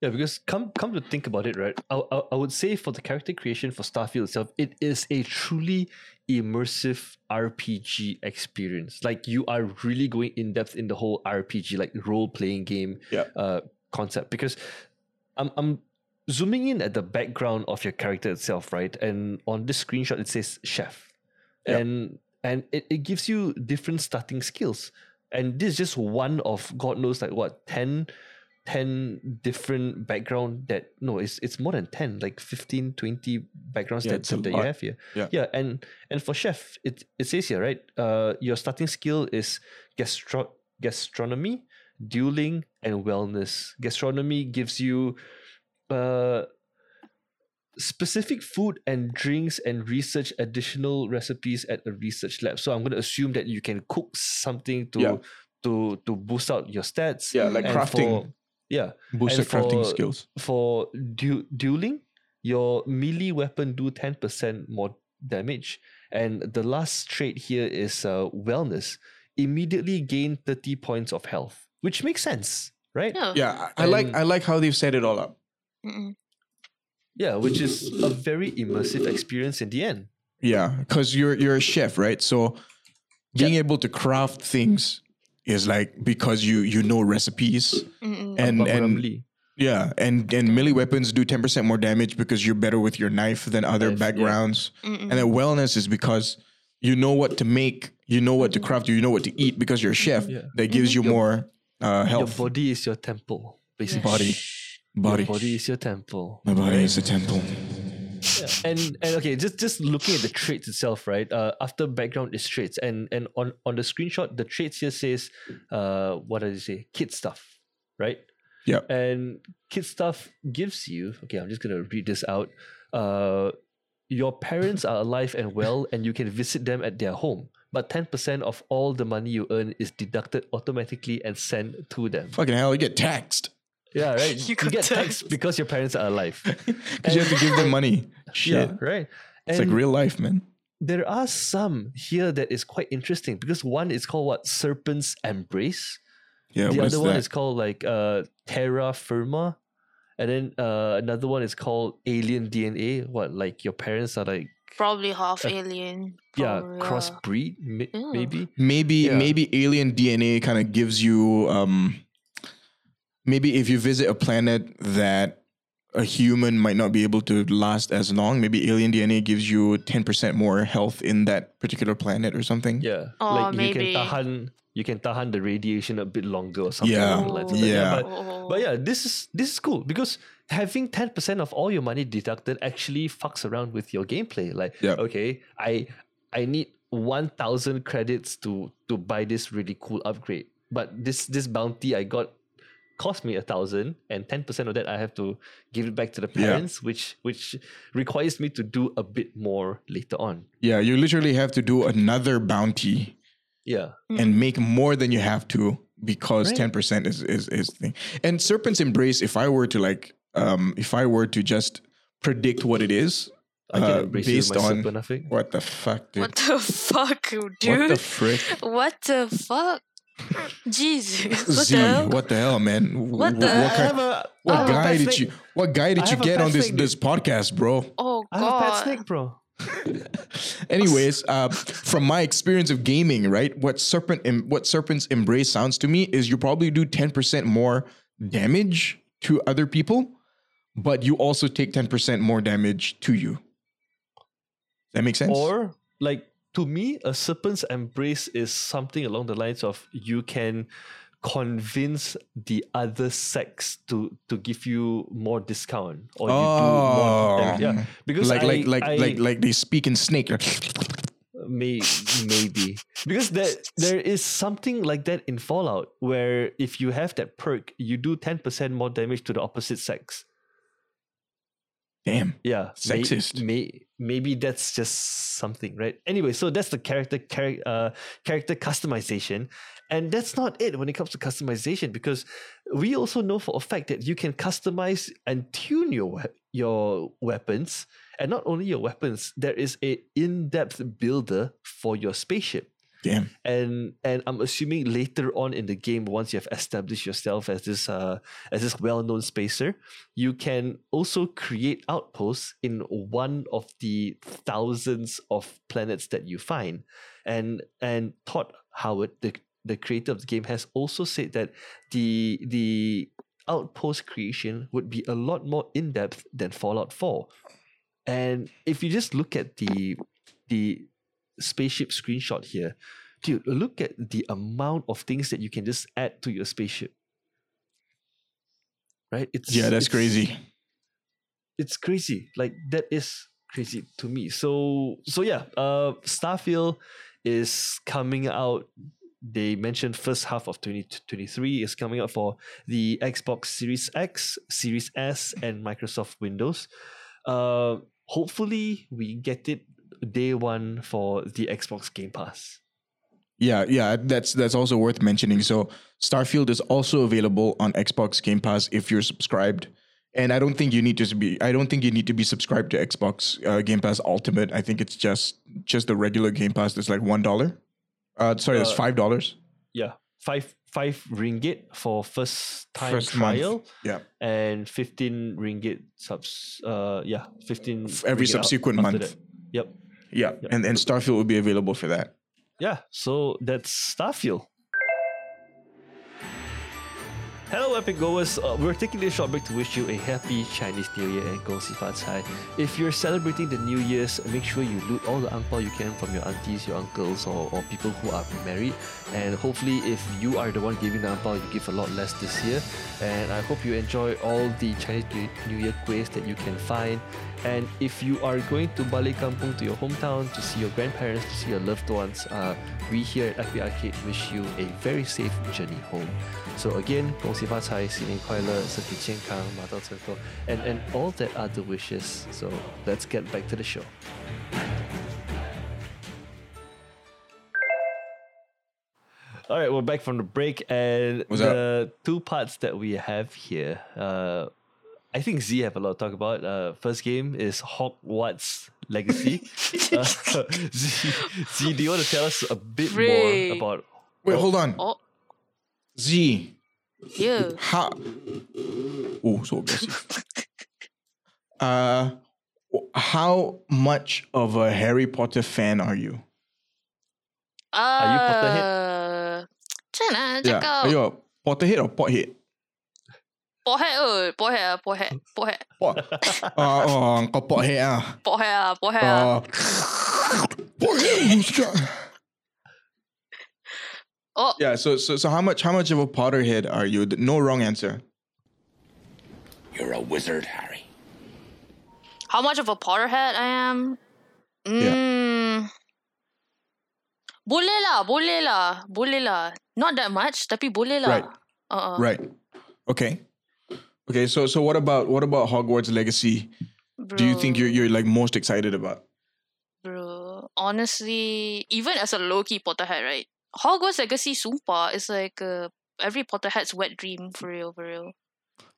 Yeah, because come come to think about it, right? I, I, I would say for the character creation for Starfield itself, it is a truly immersive RPG experience. Like you are really going in depth in the whole RPG, like role playing game Yeah. uh, concept. Because I'm I'm zooming in at the background of your character itself, right? And on this screenshot it says chef, Yep. and and it, it gives you different starting skills. And this is just one of God knows like what 10 10 different background that no it's it's more than 10 like 15 20 backgrounds Yeah, that, that you have here Yeah. yeah and and for chef it it says here right uh your starting skill is gastro gastronomy dueling and wellness gastronomy gives you uh specific food and drinks and research additional recipes at a research lab so i'm going to assume that you can cook something to Yeah. to to boost out your stats Yeah, like and crafting, for- yeah booster and crafting skills. for du- dueling, your melee weapon do 10% more damage. And the last trait here is uh, wellness. Immediately gain 30 points of health, which makes sense, right? Yeah. Yeah, I, I like I like how they've set it all up. Mm-mm. Yeah, which is a very immersive experience in the end. Yeah, because you're you're a chef, right? So being able to craft things is like because you you know recipes and and yeah, and and melee weapons do ten percent more damage because you're better with your knife than other Knife, backgrounds. Mm-mm. And then wellness is because you know what to make, you know what to craft, you know what to eat because you're a chef. Yeah. That gives you Your- more uh, your body is your temple, basically. Body. Body. Your body is your temple. My body is a temple. Yeah. and and okay, just just looking at the traits itself, right? Uh, after background is traits, and and on on the screenshot, the traits here says, uh, what does it say? Kid stuff, right? Yeah. And kid stuff gives you. Okay, I'm just gonna read this out. Uh, your parents are alive and well, and you can visit them at their home. But ten percent of all the money you earn is deducted automatically and sent to them. Fucking hell, you get taxed Yeah, right. You you, get taxed. taxed because your parents are alive. because you have to give them money. Shit, yeah, right. it's like real life, man. there are some here that is quite interesting because one is called what serpent's embrace Yeah, the other one that? is called like uh terra firma and then uh another one is called alien dna what like your parents are like Probably half Uh, alien. yeah probably, crossbreed ma- Yeah. maybe maybe Yeah. maybe alien DNA kind of gives you um maybe if you visit a planet that a human might not be able to last as long, maybe alien DNA gives you 10% more health in that particular planet or something. yeah Oh, like maybe. you can tahan you can tahan the radiation a bit longer or something Yeah, like that. yeah. but oh. But yeah, this is this is cool because having ten percent of all your money deducted actually fucks around with your gameplay. Like, Yep. okay, I I need one thousand credits to to buy this really cool upgrade. but this this bounty I got cost me a thousand, and ten percent of that I have to give it back to the Yeah. parents, which which requires me to do a bit more later on. Yeah, you literally have to do another bounty Yeah, and make more than you have to because Right. ten percent is is is thing. And Serpent's Embrace, if I were to like, um, if I were to just predict what it is, I can uh, embrace you with based on serpent, I think. what the fuck, dude? What the fuck, dude? What the frick? What the fuck? Jesus. What Z, the hell? what the hell, man? What the- what, kind- have a what I have a guy did snake. you? What guy did I you get on this snake, this podcast, bro? Oh I have a pet snake, bro. Anyways, uh, from my experience of gaming, right, what serpent em- what serpent's embrace sounds to me is you probably do ten percent more damage to other people, but you also take ten percent more damage to you. That makes sense. Or like to me, a serpent's embrace is something along the lines of you can convince the other sex to to give you more discount or you do more damage. Oh. yeah because like I, like like I, like like they speak in snake. may, maybe because there there is something like that in fallout where if you have that perk you do 10% more damage to the opposite sex Damn. yeah Sexist. May, maybe that's just something right anyway so that's the character char- uh, character customization and that's not it when it comes to customization because we also know for a fact that you can customize and tune your your weapons and not only your weapons there is a in-depth builder for your spaceship Damn. and and I'm assuming later on in the game, once you have established yourself as this uh as this well-known spacer, you can also create outposts in one of the thousands of planets that you find. And and Todd Howard, the the creator of the game, has also said that the the outpost creation would be a lot more in-depth than Fallout 4. And if you just look at the the spaceship screenshot here, dude, look at the amount of things that you can just add to your spaceship. Right? It's Yeah, that's it's- crazy. It's crazy. Like that is crazy to me. So so yeah, uh Starfield is coming out. They mentioned first half of 2023 is coming out for the Xbox Series X, Series S, and Microsoft Windows. Uh, hopefully we get it day one for the Xbox Game Pass. Yeah, yeah, that's that's also worth mentioning. So Starfield is also available on Xbox Game Pass if you're subscribed. And I don't think you need to be I don't think you need to be subscribed to Xbox uh, Game Pass Ultimate. I think it's just just the regular Game Pass that's like $1. Uh sorry, that's Uh, $5. Yeah, five five ringgit for first time First month. trial Yeah. and fifteen ringgit subs. Uh, yeah, fifteen F- every subsequent month. that. Yep. Yeah. And and Starfield will be available for that. Yeah, so that's Starfield. Hello, Epic Goers, uh, we're taking this short break to wish you a happy Chinese New Year and Gong Xi Fa Cai. If you're celebrating the New Year's, make sure you loot all the ang you can from your aunties, your uncles, or, or people who are married. And hopefully, if you are the one giving the ang you give a lot less this year. And I hope you enjoy all the Chinese New Year quiz that you can find. And if you are going to Balik Kampung to your hometown to see your grandparents, to see your loved ones, uh, we here at Epic Arcade wish you a very safe journey home. So again, Gong Xi Fa 财，新年快乐，身体健康，马到成功, and and all that other wishes. So let's get back to the show. All right, we're back from the break, and What's the two parts that we have here. Uh, I think Z have a lot to talk about. Uh, first game is Hogwarts Legacy. uh, Z, Z, do you want to tell us a bit Ray. more about? Wait, hold on. Oh, Z. yeah. How Oh, so aggressive. uh how much of a Harry Potter fan are you? Are you Potterhead? Uh, macam Yeah. cakap? Are you a Potterhead or Pothead? Pothead oi, pothead ah, pothead, pothead, Pot. uh, oh, kau Pothead ah. pothead ah, pothead ah. Uh, Pothead. Oh, yeah. So so so how much how much of a Potterhead are you? No wrong answer. You're a wizard, Harry. how much of a Potterhead I am? Yeah. Mm, Boleh lah, boleh lah, boleh lah. Not that much, tapi boleh lah. Right. Uh-uh. Right. Okay. Okay. So so what about what about Hogwarts Legacy? Do you think you're you're like most excited about? Bro, honestly, even as a low key Potterhead, right? Hogwarts Legacy, sumpah, is like uh, every Potterhead's wet dream for real, for real.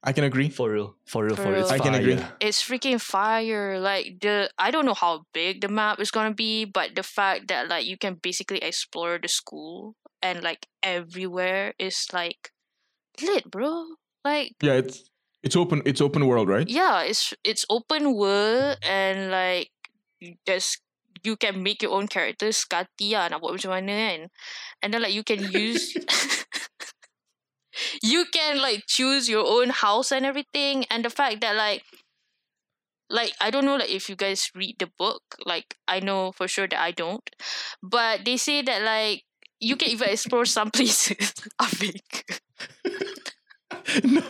I can agree. For real, for real, For for real. Real. I can agree. It's freaking fire. Like the I don't know how big the map is gonna be, but the fact that like you can basically explore the school and like everywhere is like lit, bro. Like Yeah, it's it's open it's open world, right? yeah, it's it's open world and like you just you can make your own characters sekati lah nak buat macam mana kan. And then like you can use you can like choose your own house and everything and the fact that like like I don't know like if you guys read the book like I know for sure that I don't but they say that like you can even explore some places I Afik. No,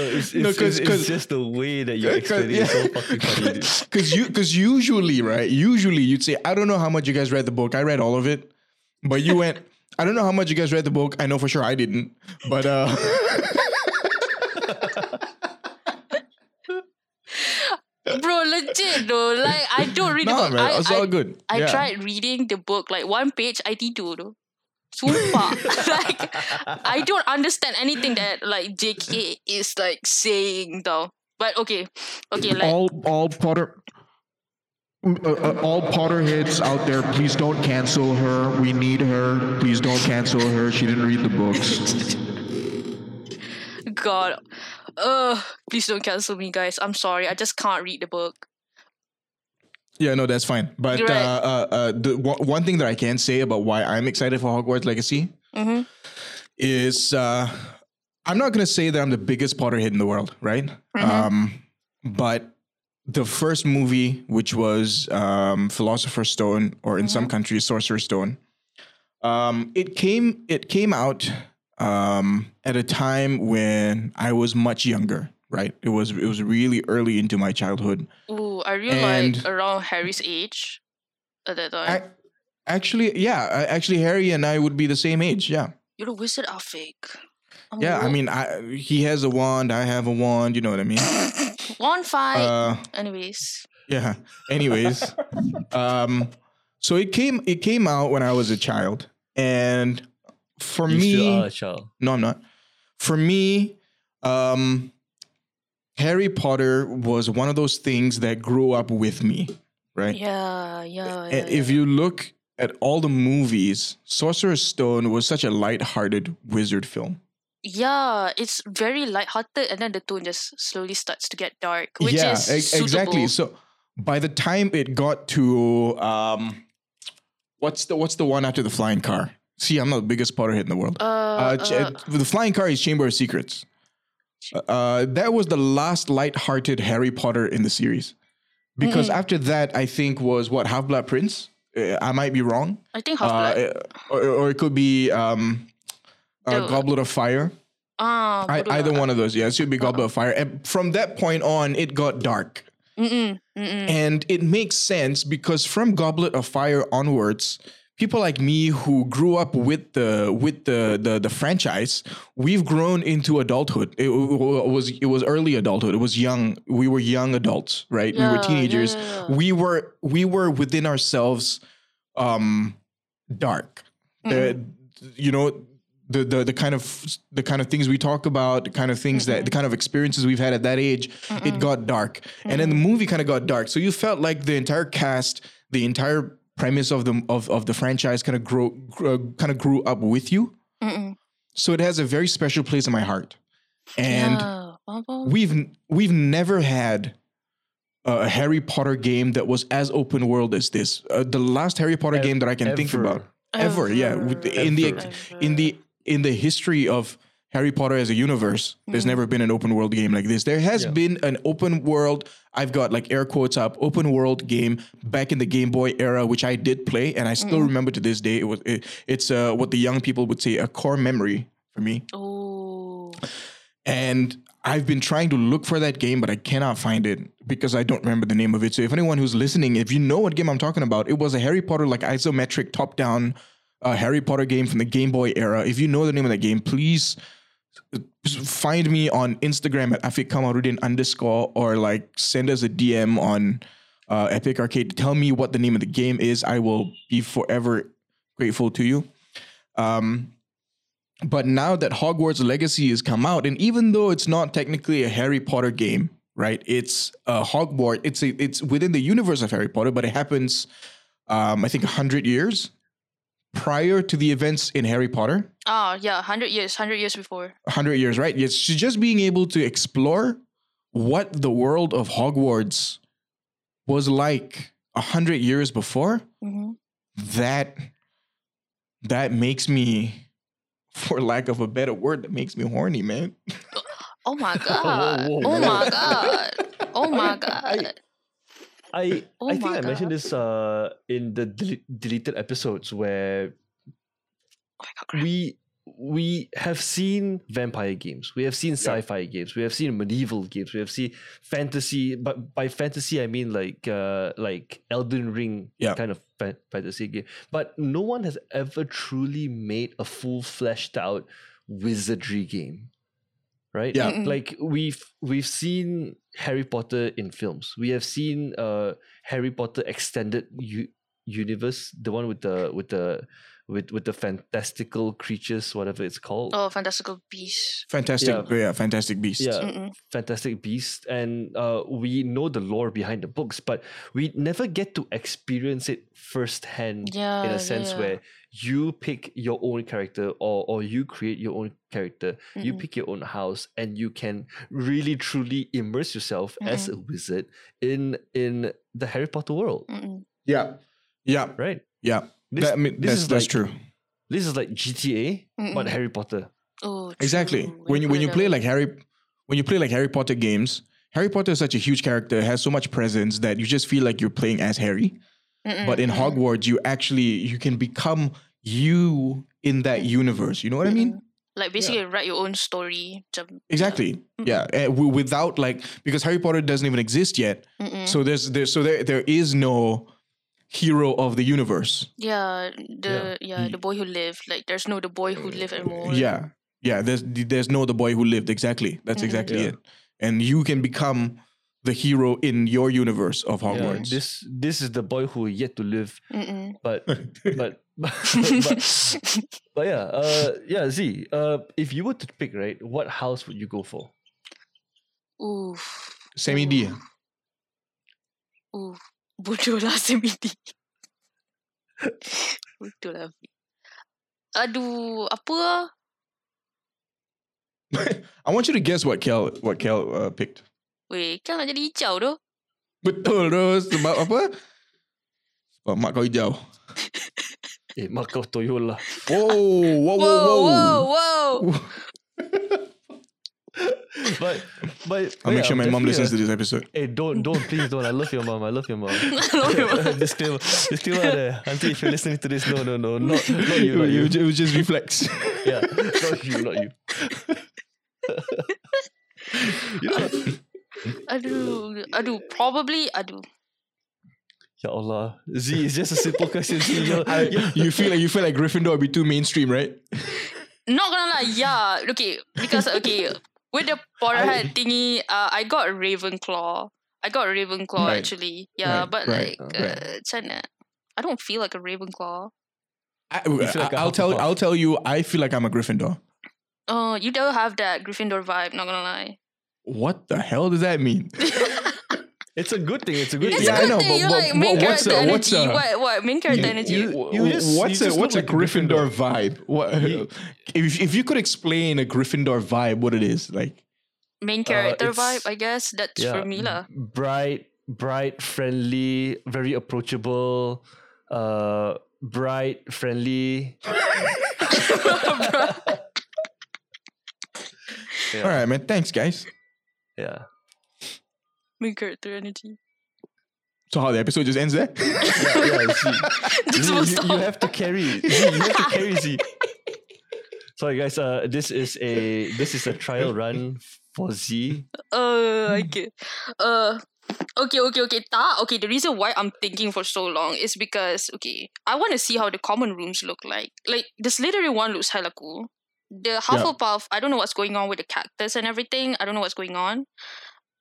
it's, it's, No, 'cause- it's, 'cause- it's just the way that you Yeah, explain it. So fucking funny. Because you because usually right, usually you'd say I don't know how much you guys read the book. I read all of it, but you went. I don't know how much you guys read the book. I know for sure I didn't. But uh, bro legit though like I don't read the book man, I, it's I, all good. I Yeah. tried reading the book like one page I tidur tu. Sumpah. like I don't understand anything that like JK is like saying though. But okay. Okay, like all all Potter uh, uh, all Potterheads out there, please don't cancel her. We need her. Please don't cancel her. She didn't read the books. God. Uh please don't cancel me guys. I'm sorry. I just can't read the book. Yeah, no, that's fine. But uh, right. uh, uh, the one, one thing that I can say about why I'm excited for Hogwarts Legacy Mm-hmm. is uh, I'm not gonna say that I'm the biggest Potterhead in the world, right? Mm-hmm. Um, but the first movie, which was um, Philosopher's Stone, or in Mm-hmm. some countries Sorcerer's Stone, um, it came it came out um, at a time when I was much younger. Right, it was it was really early into my childhood. Ooh, are you And- like around Harry's age at that time? I, actually, yeah, actually, Harry and I would be the same age. Yeah, You're a wizard, Afik. I'm yeah. I mean, I, he has a wand, I have a wand. You know what I mean? one fight. Uh, Anyways. yeah. Anyways, um, so it came it came out when I was a child, and for You still me, are a child. no, I'm not. For me, um, Harry Potter was one of those things that grew up with me, right? Yeah, yeah. yeah, And if you look at all the movies, Sorcerer's Stone was such a light-hearted wizard film. Yeah, it's very lighthearted, and then the tone just slowly starts to get dark, which yeah, is ex- exactly. So by the time it got to um, what's the what's the one after the flying car? See, I'm not the biggest Potterhead in the world. Uh, Uh, ch- uh, the flying car is Chamber of Secrets. Uh, that was the last light-hearted Harry Potter in the series, because after that, I think was what Half Blood Prince. Uh, I might be wrong, I think Half uh, Blood. or, or it could be um, uh, Goblet of Fire. Ah, I, either one of those. Yeah, it should be Goblet of Fire. And from that point on, it got dark. Mm-mm, mm-mm. And it makes sense because from Goblet of Fire onwards, people like me who grew up with the with the the, the franchise, we've grown into adulthood. It, w- was it was early adulthood. It was young. We were young adults, right? we were yeah, teenagers. yeah, yeah. We were we were within ourselves um dark. The, you know the, the the kind of the kind of things we talk about, the kind of things that the kind of experiences we've had at that age, it got dark, and then the movie kind of got dark. So you felt like the entire cast, the entire premise of the of, of the franchise, kind of grow, grow kind of grew up with you. Mm-mm. So it has a very special place in my heart, and yeah. faham, faham. we've we've never had a Harry Potter game that was as open world as this. Uh, the last Harry Potter game that I can think about ever, yeah, with- in the in the in the history of Harry Potter as a universe, there's never been an open world game like this. There has Yeah. been an open world. I've got like air quotes up open world game back in the Game Boy era, which I did play, and I still remember to this day. It was it, it's uh, what the young people would say a core memory for me. Oh. And I've been trying to look for that game, but I cannot find it because I don't remember the name of it. So if anyone who's listening, if you know what game I'm talking about, it was a Harry Potter like isometric top-down a Harry Potter game from the Game Boy era. If you know the name of that game, please uh, find me on Instagram at Afiq Kamarudin underscore or like send us a DM on uh, Epic Arcade. Tell me what the name of the game is. I will be forever grateful to you. Um, but now that Hogwarts Legacy has come out, and even though it's not technically a Harry Potter game, right? It's a Hogwarts. It's a it's within the universe of Harry Potter, but it happens, um, I think, hundred years prior to the events in Harry Potter. Ah, yeah, hundred years, hundred years before. hundred years, right? It's just being able to explore what the world of Hogwarts was like a hundred years before. hmm That that makes me, for lack of a better word, that makes me horny, man. Oh my god! whoa, oh whoa. my god! Oh my god! I Oh I think my I mentioned this uh in the dele- deleted episodes where Oh god! we we have seen vampire games, we have seen sci-fi games, we have seen medieval games, we have seen fantasy. But by fantasy, I mean like uh like Elden Ring Yeah. kind of fa- fantasy game. But no one has ever truly made a full fleshed out wizardry game, right? Yeah. Mm-mm. like we've we've seen Harry Potter in films. We have seen uh Harry Potter extended u- universe, the one with the with the with with the fantastical creatures, whatever it's called. Oh, fantastical beast. Fantastic, Yeah. yeah, fantastic beast. Yeah, Mm-mm. Fantastic Beast, and uh, we know the lore behind the books, but we never get to experience it firsthand Yeah, in a sense yeah. where you pick your own character or or you create your own character, you Mm-mm. pick your own house, and you can really truly immerse yourself as a wizard in in the Harry Potter world, Mm-mm. yeah, yeah, right? yeah. This- that, I mean, this that's is that's like- true. This is like GTA, but Mm-mm. Harry Potter. Oh, Exactly. true. When you when you play like Harry, when you play like Harry Potter games, Harry Potter is such a huge character, has so much presence that you just feel like you're playing as Harry. Mm-mm, But in. Hogwarts, you actually you can become you in that universe. You know what I mean? like basically write your own story. macam- Exactly. Yeah. Uh, w- without like because Harry Potter doesn't even exist yet. Mm-mm. So there's there so there there is no hero of the universe. yeah, the yeah. Ye- the boy who lived. Like there's no the boy who lived anymore. Yeah. Yeah. There's there's no the boy who lived. Exactly. That's Mhm. exactly Yeah. it. And you can become the hero in your universe of Yeah, Hogwarts. this this is the boy who yet to live, Mm-mm. but but but, but yeah, uh, yeah. Z, uh, if you were to pick, right, what house would you go for? Oof. Semi D. Oof. Bodoh lah semidi. Bodoh lah. Aduh, apa? I want you to guess what Kel what Kel uh, picked. Weh, kan nak jadi hijau tu. Betul tu sebab apa? Sebab mak kau hijau. Eh, mak kau toyol lah. Whoa, whoa, whoa, Whoa, whoa. whoa, whoa. But but I'll yeah, make sure I'm my mom listens to this episode. Hey, don't don't please don't. I love your mom. I love your mom. love your mom. disclaimer, disclaimer there. Auntie, if you're listening to this, no, no, no, not not you, not you. It was just reflex. Yeah, not you, not you. you know, Aduh, aduh, probably, aduh. Ya Allah, Z is just a simple question. Z, you're, you're, you feel like you feel like Gryffindor would be too mainstream, right? Not gonna lie, yeah. Okay, because okay, with the Potterhead thingy, uh, I got Ravenclaw. I got Ravenclaw Right. actually. Yeah, Right, but right, like, right. uh, macam mana? I don't feel like a Ravenclaw. I, feel like a will tell I'll tell you. I feel like I'm a Gryffindor. Oh, you don't have that Gryffindor vibe. Not gonna lie. What the hell does that mean? it's a good thing. It's a good It's thing. Yeah, I a good know, thing. but You're what- like main what- what's character a- what's energy. a- what? What main character energy? you- you just- what's you a just what's a like a Gryffindor, Gryffindor. vibe? What You- if if you could explain a Gryffindor vibe, what it is like? main character it's- vibe. I guess that's for me lah. Bright, bright, friendly, very approachable. Uh, bright, friendly. Yeah. All right, man. Thanks, guys. Yeah. Main character energy. So how the episode just ends there? Yeah, yeah, Z. Just Z, won't you, you have to carry. Z, you have to carry Z. Sorry, guys. Uh, this is a this is a trial run for Z. Uh, I get. Uh, okay, okay, okay. Ta, okay. The reason why I'm thinking for so long is because okay, I want to see how the common rooms look like. Like the Slytherin one looks hella cool. The Hufflepuff, I don't know what's going on with the cactus and everything. I don't know what's going on.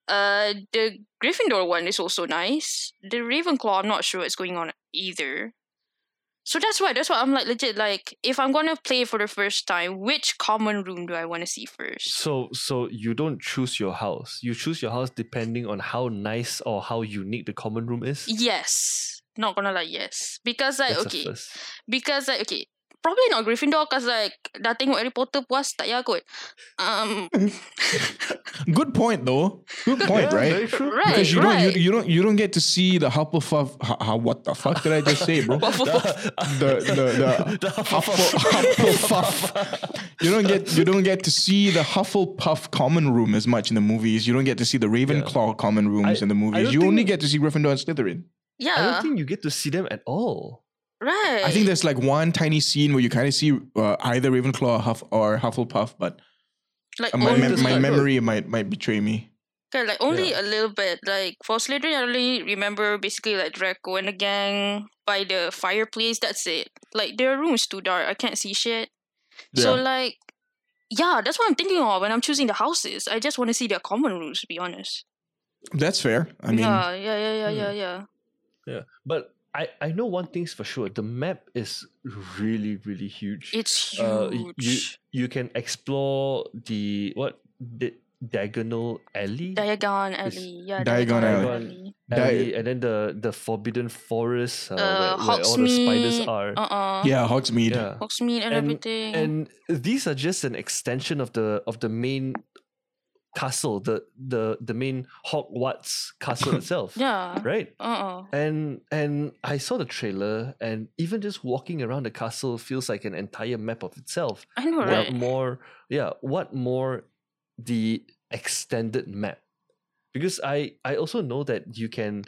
Uh, the Gryffindor one is also nice. The Ravenclaw, I'm not sure what's going on either. So that's why that's why I'm like legit like if I'm gonna play for the first time, which common room do I want to see first? So so you don't choose your house. You choose your house depending on how nice or how unique the common room is. Yes. Not gonna lie, yes. Because like That's okay. Because like okay. Probably not Gryffindor cause like dah tengok Harry Potter puas tak payah kot. Um Good point though. Good point, Yeah, right? very right, Because you right. don't you, you don't you don't get to see the Hufflepuff. How, how what the fuck did I just say, bro? the the the Huffle- Hufflepuff. You don't get you don't get to see the Hufflepuff common room as much in the movies. You don't get to see the Ravenclaw common rooms I- in the movies. You only get to see Gryffindor and Slytherin. Yeah. I don't think you get to see them at all. Right. I think there's like one tiny scene where you kind of see uh, either Ravenclaw or, Huff, or Hufflepuff, but like uh, my, mem- my memory might might betray me. okay, like only a little bit. Like for Slytherin, I only remember basically like Draco and the gang by the fireplace. That's it. Like their room is too dark. I can't see shit. So like, yeah, that's what I'm thinking of when I'm choosing the houses. I just want to see their common rooms. To be honest. That's fair. I mean, yeah, yeah, yeah, yeah, yeah, yeah. Yeah. But I, I know one thing's for sure. The map is really, really huge. It's Uh, huge. you you can explore the what the diagonal alley, Diagon It's Alley, yeah, Diagon Diagon Alley. Alley. alley, and then the the forbidden forest uh, Uh, where, where all the spiders are. Uh-uh. yeah, Hogsmeade. Yeah. Hogsmeade and, And- everything. and these are just an extension of the of the main castle, the the the main Hogwarts castle itself. yeah. Right. Uh-uh. And and I saw the trailer, and even just walking around the castle feels like an entire map of itself. I know, What right? more? Yeah. What more? The extended map, because I I also know that you can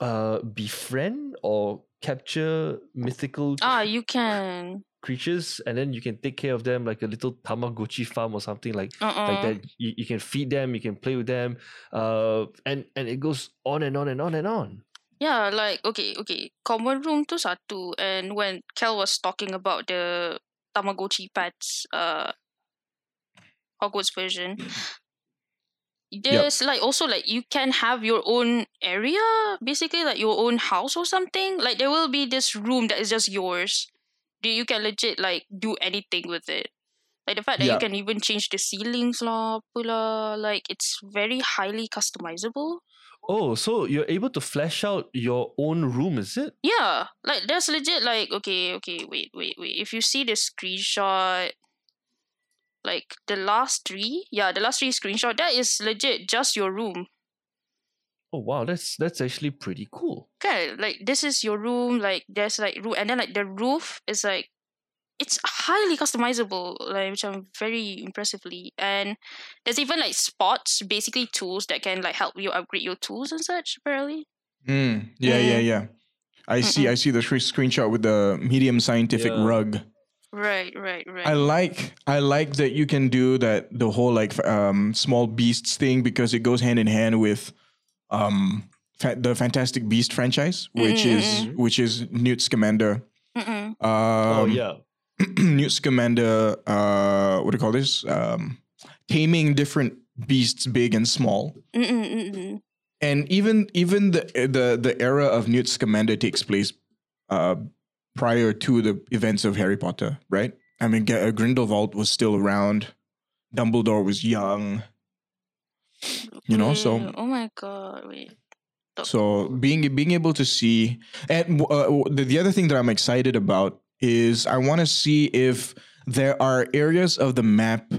uh befriend or capture mythical Ah, you can. Creatures and then you can take care of them like a little tamagotchi farm or something like Uh-uh. like that you, you can feed them you can play with them uh and and it goes on and on and on and on Yeah, like okay, okay. Common room tu satu, and when Kel was talking about the Tamagotchi pets, uh, Hogwarts version, there's like also like you can have your own area, basically like your own house or something. Like there will be this room that is just yours. Do you can legit like do anything with it. Like the fact that Yeah. you can even change the ceilings lah, apa lah, like it's very highly customizable. oh so you're able to flesh out your own room is it Yeah, like there's legit like okay, okay, wait, wait, wait. If you see the screenshot, like the last three, yeah, the last three screenshot, that is legit just your room. Oh wow that's that's actually pretty cool Okay, like this is your room. Like there's like roof, and then like the roof is like it's highly customizable, like which I'm very impressively. And there's even like spots, basically tools that can like help you upgrade your tools and such. Apparently, Mm, yeah, yeah, yeah. I see. I see the scre- screenshot with the medium scientific Yeah. rug. right, right, right. I like. I like that you can do that. The whole like um, small beasts thing because it goes hand in hand with um, fa- the Fantastic Beast franchise, which is which is Newt Scamander. Um, oh yeah Newt Scamander. Uh, what do you call this? Um, taming different beasts, big and small. Mm-mm, mm-mm. and even even the the the era of Newt Scamander takes place uh, prior to the events of Harry Potter, right? I mean, G- uh, Grindelwald was still around, Dumbledore was young, you know. So oh my god, wait. so being being able to see and uh, the, the other thing that I'm excited about is I want to see if there are areas of the map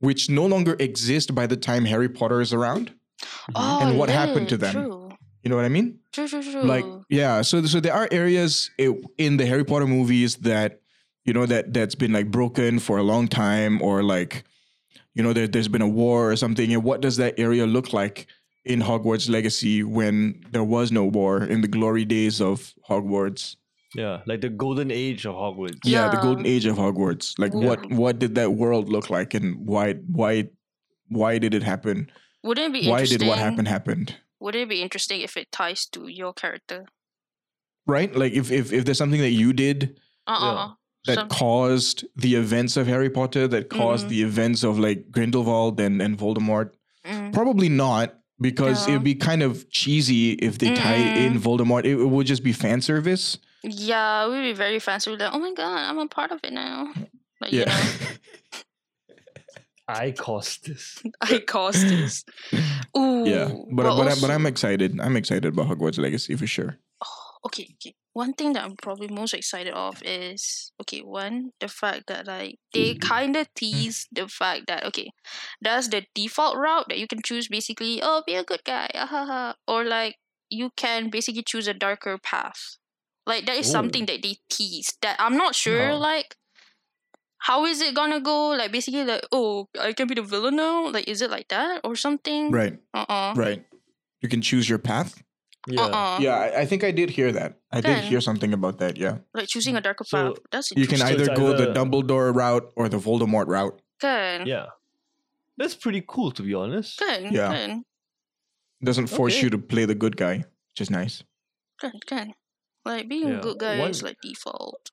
which no longer exist by the time Harry Potter is around. Oh, And what happened to them? True. You know what I mean? True, true, true. like yeah so so there are areas in the harry potter movies that you know that that's been like broken for a long time or like you know there, there's been a war or something and what does that area look like in hogwarts legacy when there was no war in the glory days of hogwarts Yeah, like the golden age of Hogwarts. Yeah, the golden age of Hogwarts. Like Yeah. what what did that world look like and why why why did it happen? Wouldn't it be Why interesting? did what happened happened? Would it be interesting if it ties to your character? Right? Like if if, if there's something that you did Uh uh that Some- caused the events of Harry Potter, that caused Mhm. the events of like Grindelwald and, and Voldemort, Mm. Probably not, because No. it'd be kind of cheesy if they tied in Voldemort. It, it would just be fan service. Yeah, we'd be very fancy. We'd like, oh my god, I'm a part of it now. Like, you Yeah. know, I caused this. I caused this. Ooh. yeah. But but but, I, but I'm excited. I'm excited about Hogwarts Legacy for sure. Okay, okay. One thing that I'm probably most excited of is okay, one, the fact that like they kinda tease the fact that okay, that's the default route that you can choose basically, oh be a good guy, ah, ha, ha. or like you can basically choose a darker path. Like that is something that they tease that I'm not sure No. like how is it gonna go? Like basically like oh I can be the villain now? Like is it like that or something? Right. Uh uh Right. You can choose your path. Yeah. Uh uh Yeah, I, I think I did hear that. I did hear something about that. Yeah. Like choosing a darker So, path. That's You can either it's go the Dumbledore route or the Voldemort route. Good. Yeah. That's pretty cool to be honest. Good. Yeah. Good. It doesn't force Okay. you to play the good guy, which is nice. Good. Good. Like being a good guy one- is like default.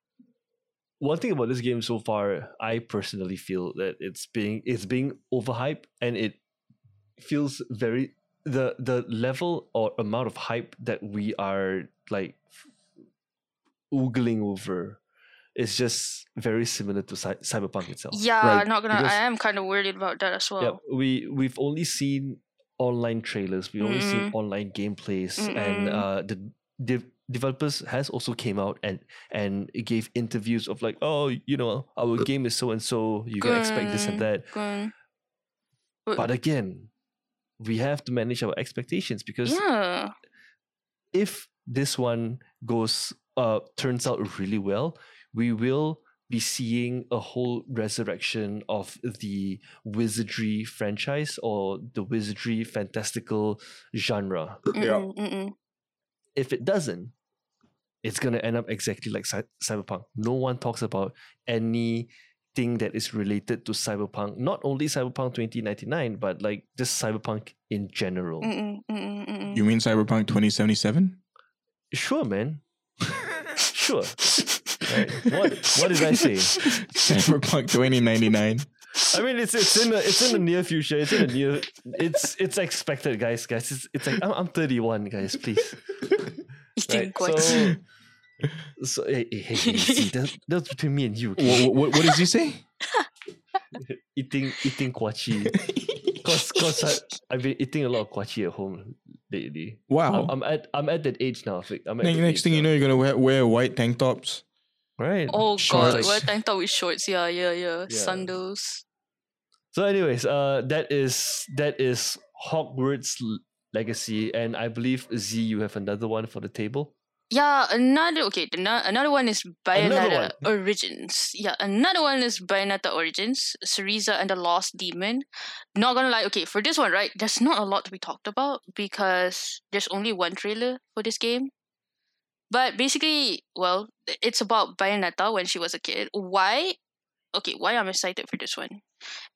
One thing about this game so far, I personally feel that it's being it's being overhyped and it feels very the the level or amount of hype that we are like oogling over is just very similar to Cy- Cyberpunk itself. Yeah, Right, not gonna. because- I am kind of worried about that as well. Yeah, we we've only seen online trailers. We only seen online gameplays, and Mm-mm. uh, the de- developers has also came out and and gave interviews of like, oh, you know, our game is so and so. You can expect this and that. Good. But- But again, we have to manage our expectations because yeah. if this one goes uh turns out really well, we will be seeing a whole resurrection of the wizardry franchise or the wizardry fantastical genre. Mm-mm, mm-mm. If it doesn't, it's gonna end up exactly like Cy- Cyberpunk. No one talks about anything that is related to Cyberpunk. Not only Cyberpunk 2099, but like just Cyberpunk in general. Mm-mm, mm-mm, mm-mm. You mean Cyberpunk 2077? Sure, man. sure. Right. What what did I say? Cyberpunk 2099. I mean, it's it's in the it's in the near future. It's in the near. It's it's expected, guys. Guys, it's, it's like I'm, I'm 31, guys. Please. Right. So, so hey, hey, hey, hey, see, that, that's between me and you. okay? what, what, what does he say? Eating eating kuaci. Cause cause I, I've been eating a lot of kuaci at home lately. Wow. I'm, I'm at I'm at that age now. Vic. I'm at next that next age thing you know, you're gonna wear, wear white tank tops. right? oh god, shorts. what tank top with shorts? Yeah, yeah, yeah. Yeah. Sandals. So, anyways, uh, that is that is Hogwarts Legacy, and I believe Z, you have another one for the table. Yeah, another okay. The, another one is Another Bayonetta Origins. Yeah, another one is Bayonetta Origins, Cereza and the Lost Demon. Not gonna lie, okay, for this one, right? There's not a lot to be talked about because there's only one trailer for this game. But basically, well, it's about Bayonetta when she was a kid. Why? Okay, why I'm excited for this one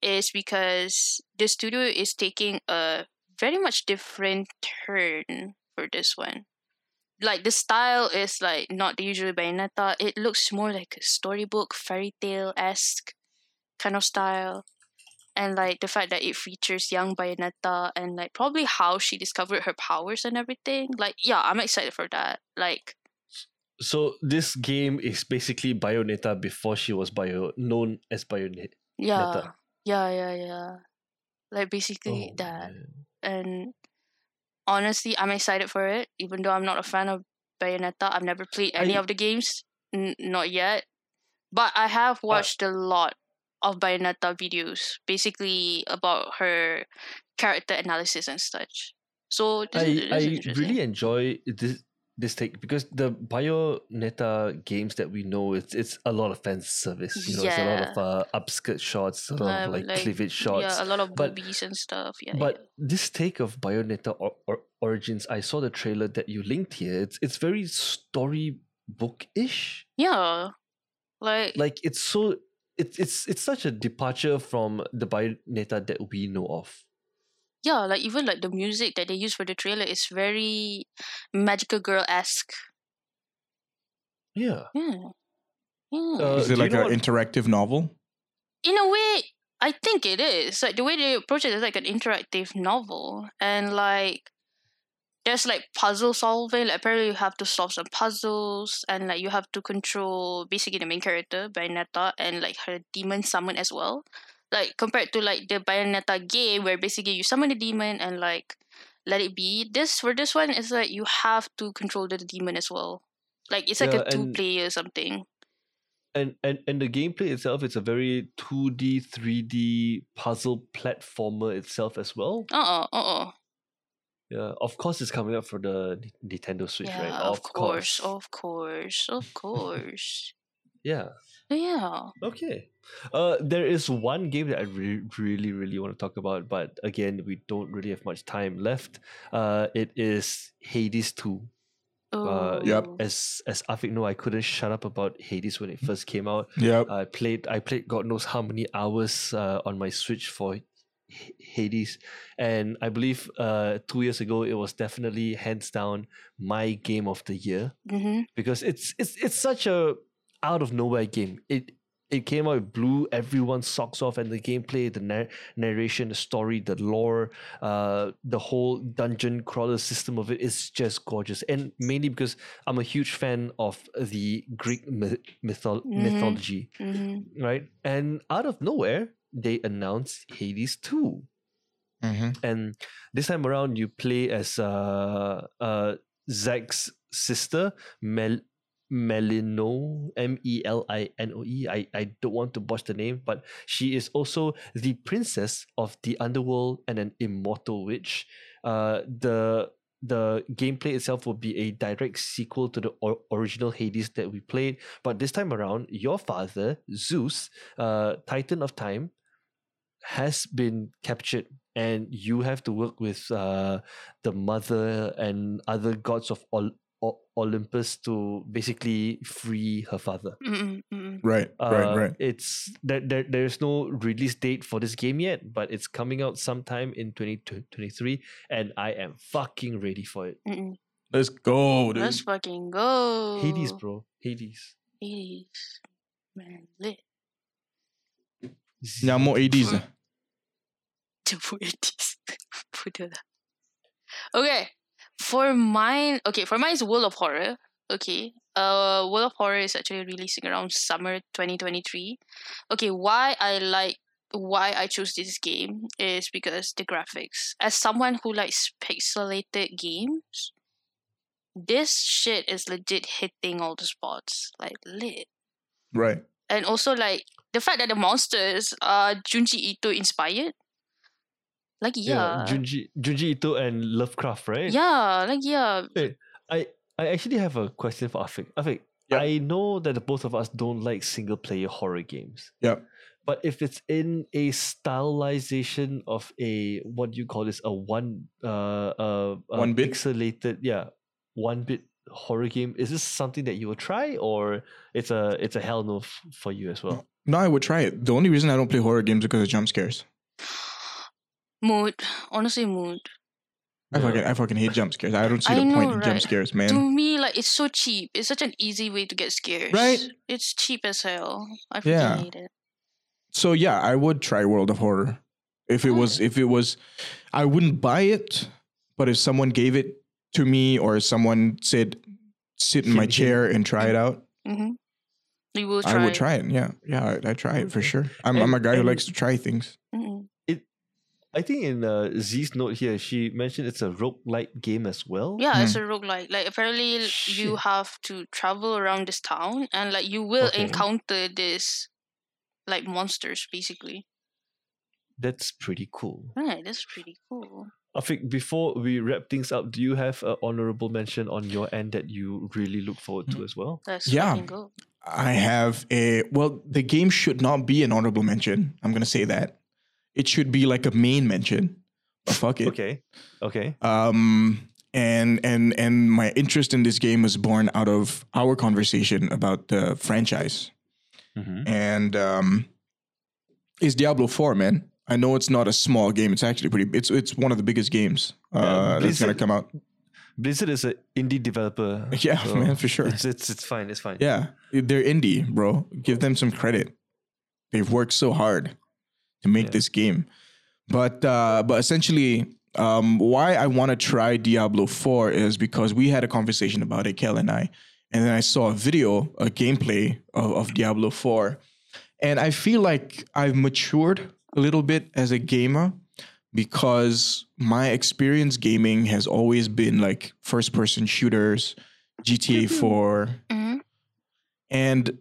is because the studio is taking a very much different turn for this one like the style is like not the usual Bayonetta. It looks more like a storybook, fairy tale esque kind of style. And like the fact that it features young Bayonetta and like probably how she discovered her powers and everything. Like yeah, I'm excited for that. Like So this game is basically Bayonetta before she was bio known as Bayonetta. yeah, yeah, yeah, yeah. Like basically Oh, that. man. and honestly, I'm excited for it. Even though I'm not a fan of Bayonetta, I've never played any I- of the games, N- not yet. But I have watched a lot of Bayonetta videos, basically about her character analysis and such. So this, I I really enjoy this this take because the Bayonetta games that we know it's it's a lot of fan service. You know, it's a lot of Yeah. uh, upskirt shots, a lot Uh, of like, like, cleavage shots. yeah, a lot of but- boobies and stuff. Yeah, But this take of Bayonetta or, or Origins, I saw the trailer that you linked here. It's it's very story bookish. Yeah. Like, Like it's so it's it's it's such a departure from the Bayonetta that we know of. Yeah, like even like the music that they use for the trailer is very magical girl esque. Yeah. Yeah. Yeah. Uh, Is it like an what- interactive novel? in a way i think it is like the way they approach it is like an interactive novel and like there's like puzzle solving like apparently you have to solve some puzzles and like you have to control basically the main character bayonetta and like her demon summon as well like compared to like the bayonetta game where basically you summon the demon and like let it be this for this one is like you have to control the demon as well like it's like Yeah, a two player something and and and the gameplay itself it's a very 2D 3D puzzle platformer itself as well. uh-uh uh-uh Yeah, of course it's coming up for the Nintendo Switch, Yeah, right? of course, of course, of course. Yeah. yeah. Okay. Uh, there is one game that I re- really, really want to talk about, but again, we don't really have much time left. Uh, it is Hades 2. Uh, Yep. As as Afik know, I couldn't shut up about Hades when it first came out. Yep. I played I played God knows how many hours uh, on my Switch for Hades, and I believe uh, two years ago it was definitely hands down my game of the year Mm-hmm. because it's it's it's such a out of nowhere game. It it came out, it blew everyone's socks off, and the gameplay, the nar- narration, the story, the lore, uh, the whole dungeon crawler system of it is just gorgeous. And mainly because I'm a huge fan of the Greek myth- mytho- Mhm. mythology, Mm-hmm. right? And out of nowhere, they announced Hades 2 Mm-hmm. and this time around you play as uh uh Zag's sister Mel Melino M E L I N O E. I I don't want to botch the name but she is also the princess of the underworld and an immortal witch. Uh the the gameplay itself will be a direct sequel to the or- original Hades that we played. But this time around your father Zeus uh titan of time has been captured. And you have to work with uh, the mother and other gods of Ol- O- Olympus to basically free her father. Mm-mm, mm-mm. Right. Uh, right. Right. It's there, there. There's no release date for this game yet, but it's coming out sometime in 2023, and I am fucking ready for it. Mm-mm. Let's go, dude. Let's fucking go. Hades, bro, Hades. Hades. Man, lit. Yeah, more ADs. ah. Jemput Hades. Okay. For mine, okay, for mine is World of Horror. Okay. Uh, World of Horror is actually releasing around summer 2023. Okay, why I like why I chose this game is because the graphics. As someone who likes pixelated games, this shit is legit hitting all the spots. Like lit. Right. And also like the fact that the monsters are Junji Ito inspired. Like yeah. Junji Junji Ito and Lovecraft, right? Yeah, like yeah. I I actually have a question for Afik. Afik, Yep. I know that the both of us don't like single player horror games. Yeah. But if it's in a stylization of a what do you call this a one uh uh, uh One bit? pixelated yeah one bit horror game is this something that you will try or it's a it's a hell no f- for you as well No, I would try it. The only reason I don't play horror games is because of jump scares. Mood. Honestly, mood. I fucking I fucking hate jump scares. I don't see I the point know, in jump scares, man. To me, like it's so cheap. It's such an easy way to get scared. Right? It's cheap as hell. I freaking Yeah. hate it. So yeah, I would try World of Horror. If it was if it was I wouldn't buy it, but if someone gave it to me or someone said sit in my Hint, hint. chair and try it out, Mm-hmm. You will try. I would try it. Yeah. Yeah, I'd, I'd try it for sure. I'm, I'm a guy who likes to try things. Mm-mm. I think in uh, z's note here she mentioned it's a roguelike game as well Yeah, it's a roguelike. Like apparently l- you have to travel around this town and like you will Okay. encounter this like monsters basically. that's pretty cool Right, that's pretty cool. Afik, before we wrap things up, do you have an honorable mention on your end that you really look forward to as well? Let's Yeah. I have a well, the game should not be an honorable mention. I'm gonna say that. It should be like a main mention. But fuck it. Okay. Okay. Um and and and my interest in this game was born out of our conversation about the franchise, Mhm. and um, is Diablo Four, man. I know it's not a small game. It's actually pretty. It's it's one of the biggest games uh, that's gonna come out. Blizzard is an indie developer. Yeah, man, for sure. It's, it's it's fine. It's fine. Yeah, they're indie, bro. Give them some credit. They've worked so hard to make Yeah. this game. But uh, but essentially, um, why I want to try Diablo Four is because we had a conversation about it, Kel and I, and then I saw a video, a gameplay of, of Diablo Four, and I feel like I've matured a little bit as a gamer because my experience gaming has always been like first person shooters, GTA 4, Mhm. and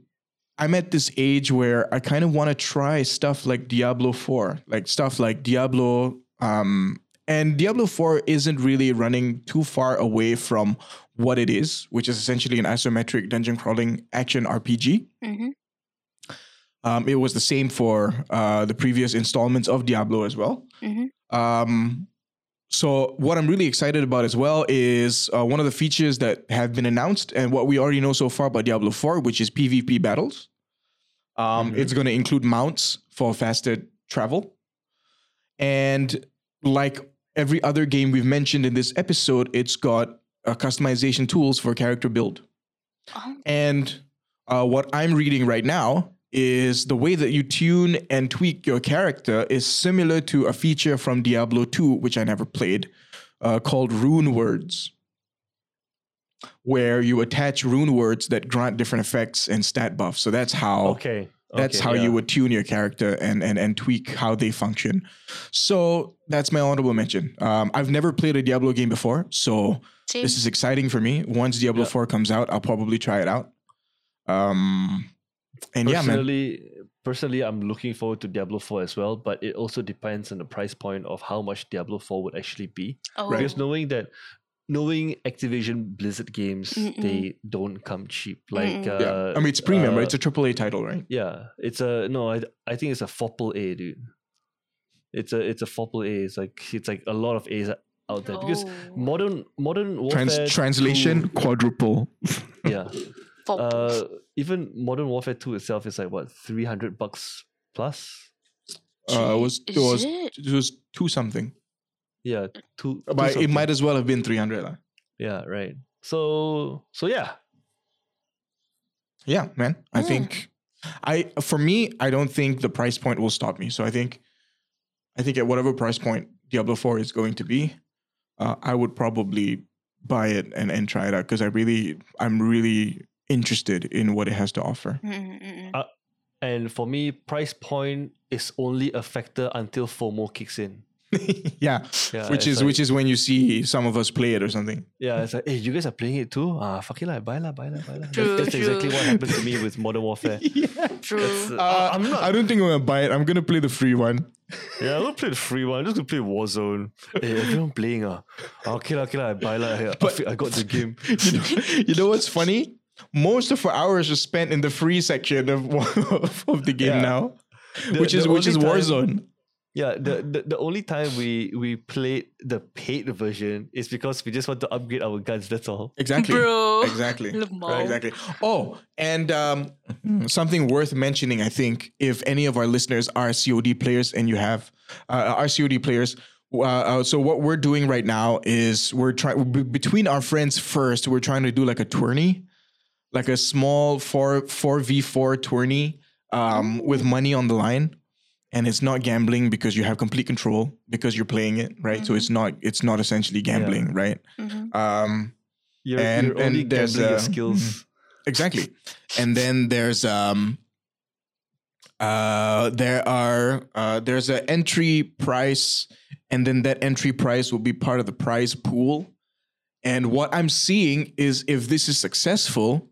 I'm at this age where I kind of want to try stuff like Diablo 4, like stuff like Diablo. Um, and Diablo 4 isn't really running too far away from what it is, which is essentially an isometric dungeon crawling action RPG. Mhm. Um, it was the same for uh, the previous installments of Diablo as well. Mhm. Um, so what I'm really excited about as well is uh, one of the features that have been announced and what we already know so far about Diablo 4, which is PvP battles. Um, It's going to include mounts for faster travel. And like every other game we've mentioned in this episode, it's got uh, customization tools for character build. Oh. And uh, what I'm reading right now is the way that you tune and tweak your character is similar to a feature from Diablo 2, which I never played, uh, called Rune Words, where you attach rune words that grant different effects and stat buffs. So that's how Okay. that's okay, how yeah. you would tune your character and, and and tweak how they function. So that's my honorable mention. Um, I've never played a Diablo game before, so Same. this is exciting for me. Once Diablo Yeah. 4 comes out, I'll probably try it out. Um, and yeah, man. personally, personally, I'm looking forward to Diablo 4 as well, but it also depends on the price point of how much Diablo 4 would actually be. oh. Because knowing that, knowing Activision Blizzard games, Mm-mm. they don't come cheap. Like, uh, Yeah. I mean, it's premium, uh, right? It's a AAA title, right? Yeah, it's a no. I I think it's a fopple A, dude. It's a it's a fopple A. It's like it's like a lot of A's out there because Oh. modern modern warfare Trans- translation 2 quadruple. yeah. Pop- Uh, even modern warfare two itself is like what three hundred bucks plus. Uh, it was it Is was it? it was two something, Yeah, two. two but it might as well have been three hundred. lah. Yeah, right. So so yeah. Yeah, man. I think I for me, I don't think the price point will stop me. So I think I think at whatever price point Diablo 4 is going to be, uh, I would probably buy it and, and try it out because I really I'm really interested in what it has to offer. Mm, mm, mm. And for me, price point is only a factor until FOMO kicks in. yeah. Yeah, which is like- which is when you see some of us play it or something. Yeah, it's like, hey, you guys are playing it too? Ah, fuck it, lah, buy lah, buy lah, buy lah. True, that's, that's exactly what happened to me with Modern Warfare. yeah. True. Uh, Uh, I'm not. I don't think I'm gonna buy it. I'm gonna play the free one. yeah, I'm gonna play the free one. I'm just gonna play Warzone. hey, everyone playing ah. Ah, Okay lah, okay lah, I buy lah. Hey, I, But- I got the game. you know, you know what's funny? Most of our hours are spent in the free section of of the game Yeah. now, The- which is which is only time- Warzone. Yeah, the, the the only time we we played the paid version is because we just want to upgrade our guns. That's all. Exactly. Bro. Exactly. Lemau. Exactly. Oh, and um, something worth mentioning, I think, if any of our listeners are COD players and you have uh, are COD players. Uh, uh, so what we're doing right now is we're trying between our friends first. We're trying to do like a tourney, like a small four four v four tourney um, with money on the line, and it's not gambling because you have complete control because you're playing it right. So it's not it's not essentially gambling, right? Mhm. Um, You're, And- you're only and there's, gambling your uh, skills. Exactly. and then there's um uh there are uh there's an entry price and then that entry price will be part of the prize pool. And what I'm seeing is if this is successful,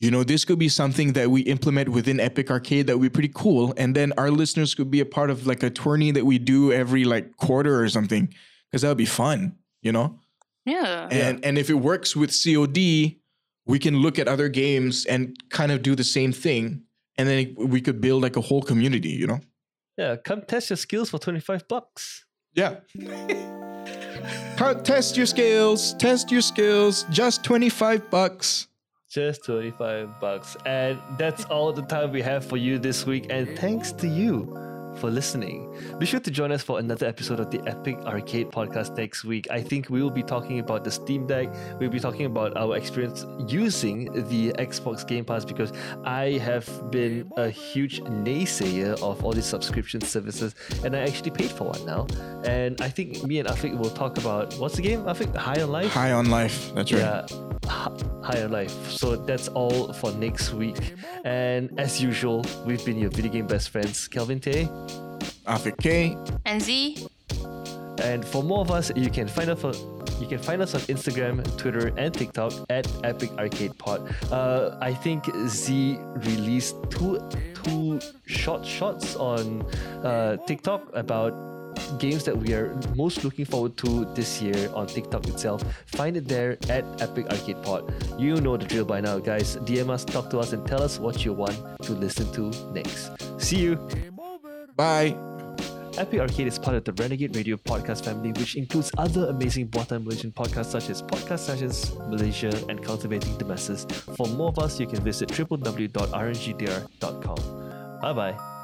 you know, this could be something that we implement within Epic Arcade that would be pretty cool. And then our listeners could be a part of like a tourney that we do every like quarter or something. Cause that would be fun, you know? Yeah. And and if it works with COD, we can look at other games and kind of do the same thing. And then we could build like a whole community, you know? Yeah, come test your skills for twenty five bucks. Yeah. How- Test your skills. Test your skills. Just 25 bucks. Just 25 bucks. And that's all the time we have for you this week. And thanks to you for listening. Be sure to join us for another episode of the Epic Arcade podcast next week. I think we will be talking about the Steam Deck. We'll be talking about our experience using the Xbox Game Pass because I have been a huge naysayer of all these subscription services and I actually paid for one now. And I think me and Afik will talk about what's the game? Afik, High on Life? High on life. That's right. Yeah, hi- higher life. So that's all for next week. And as usual, we've been your video game best friends, Kelvin Tay. Afik K. And Z, And for more of us, you can find us on you can find us on Instagram, Twitter, and TikTok at Epic Arcade Pod. Uh, I think Z released two two short shots on uh, TikTok about games that we are most looking forward to this year on TikTok itself. Find it there at Epic Arcade Pod. You know the drill by now, guys. DM us, talk to us, and tell us what you want to listen to next. See you. Bye. Epic Arcade is part of the Renegade Radio podcast family, which includes other amazing Buatan Malaysian podcasts such as Podcast Sessions Malaysia and Cultivating the Masses. For more of us, you can visit www.rngdr.com. Bye bye.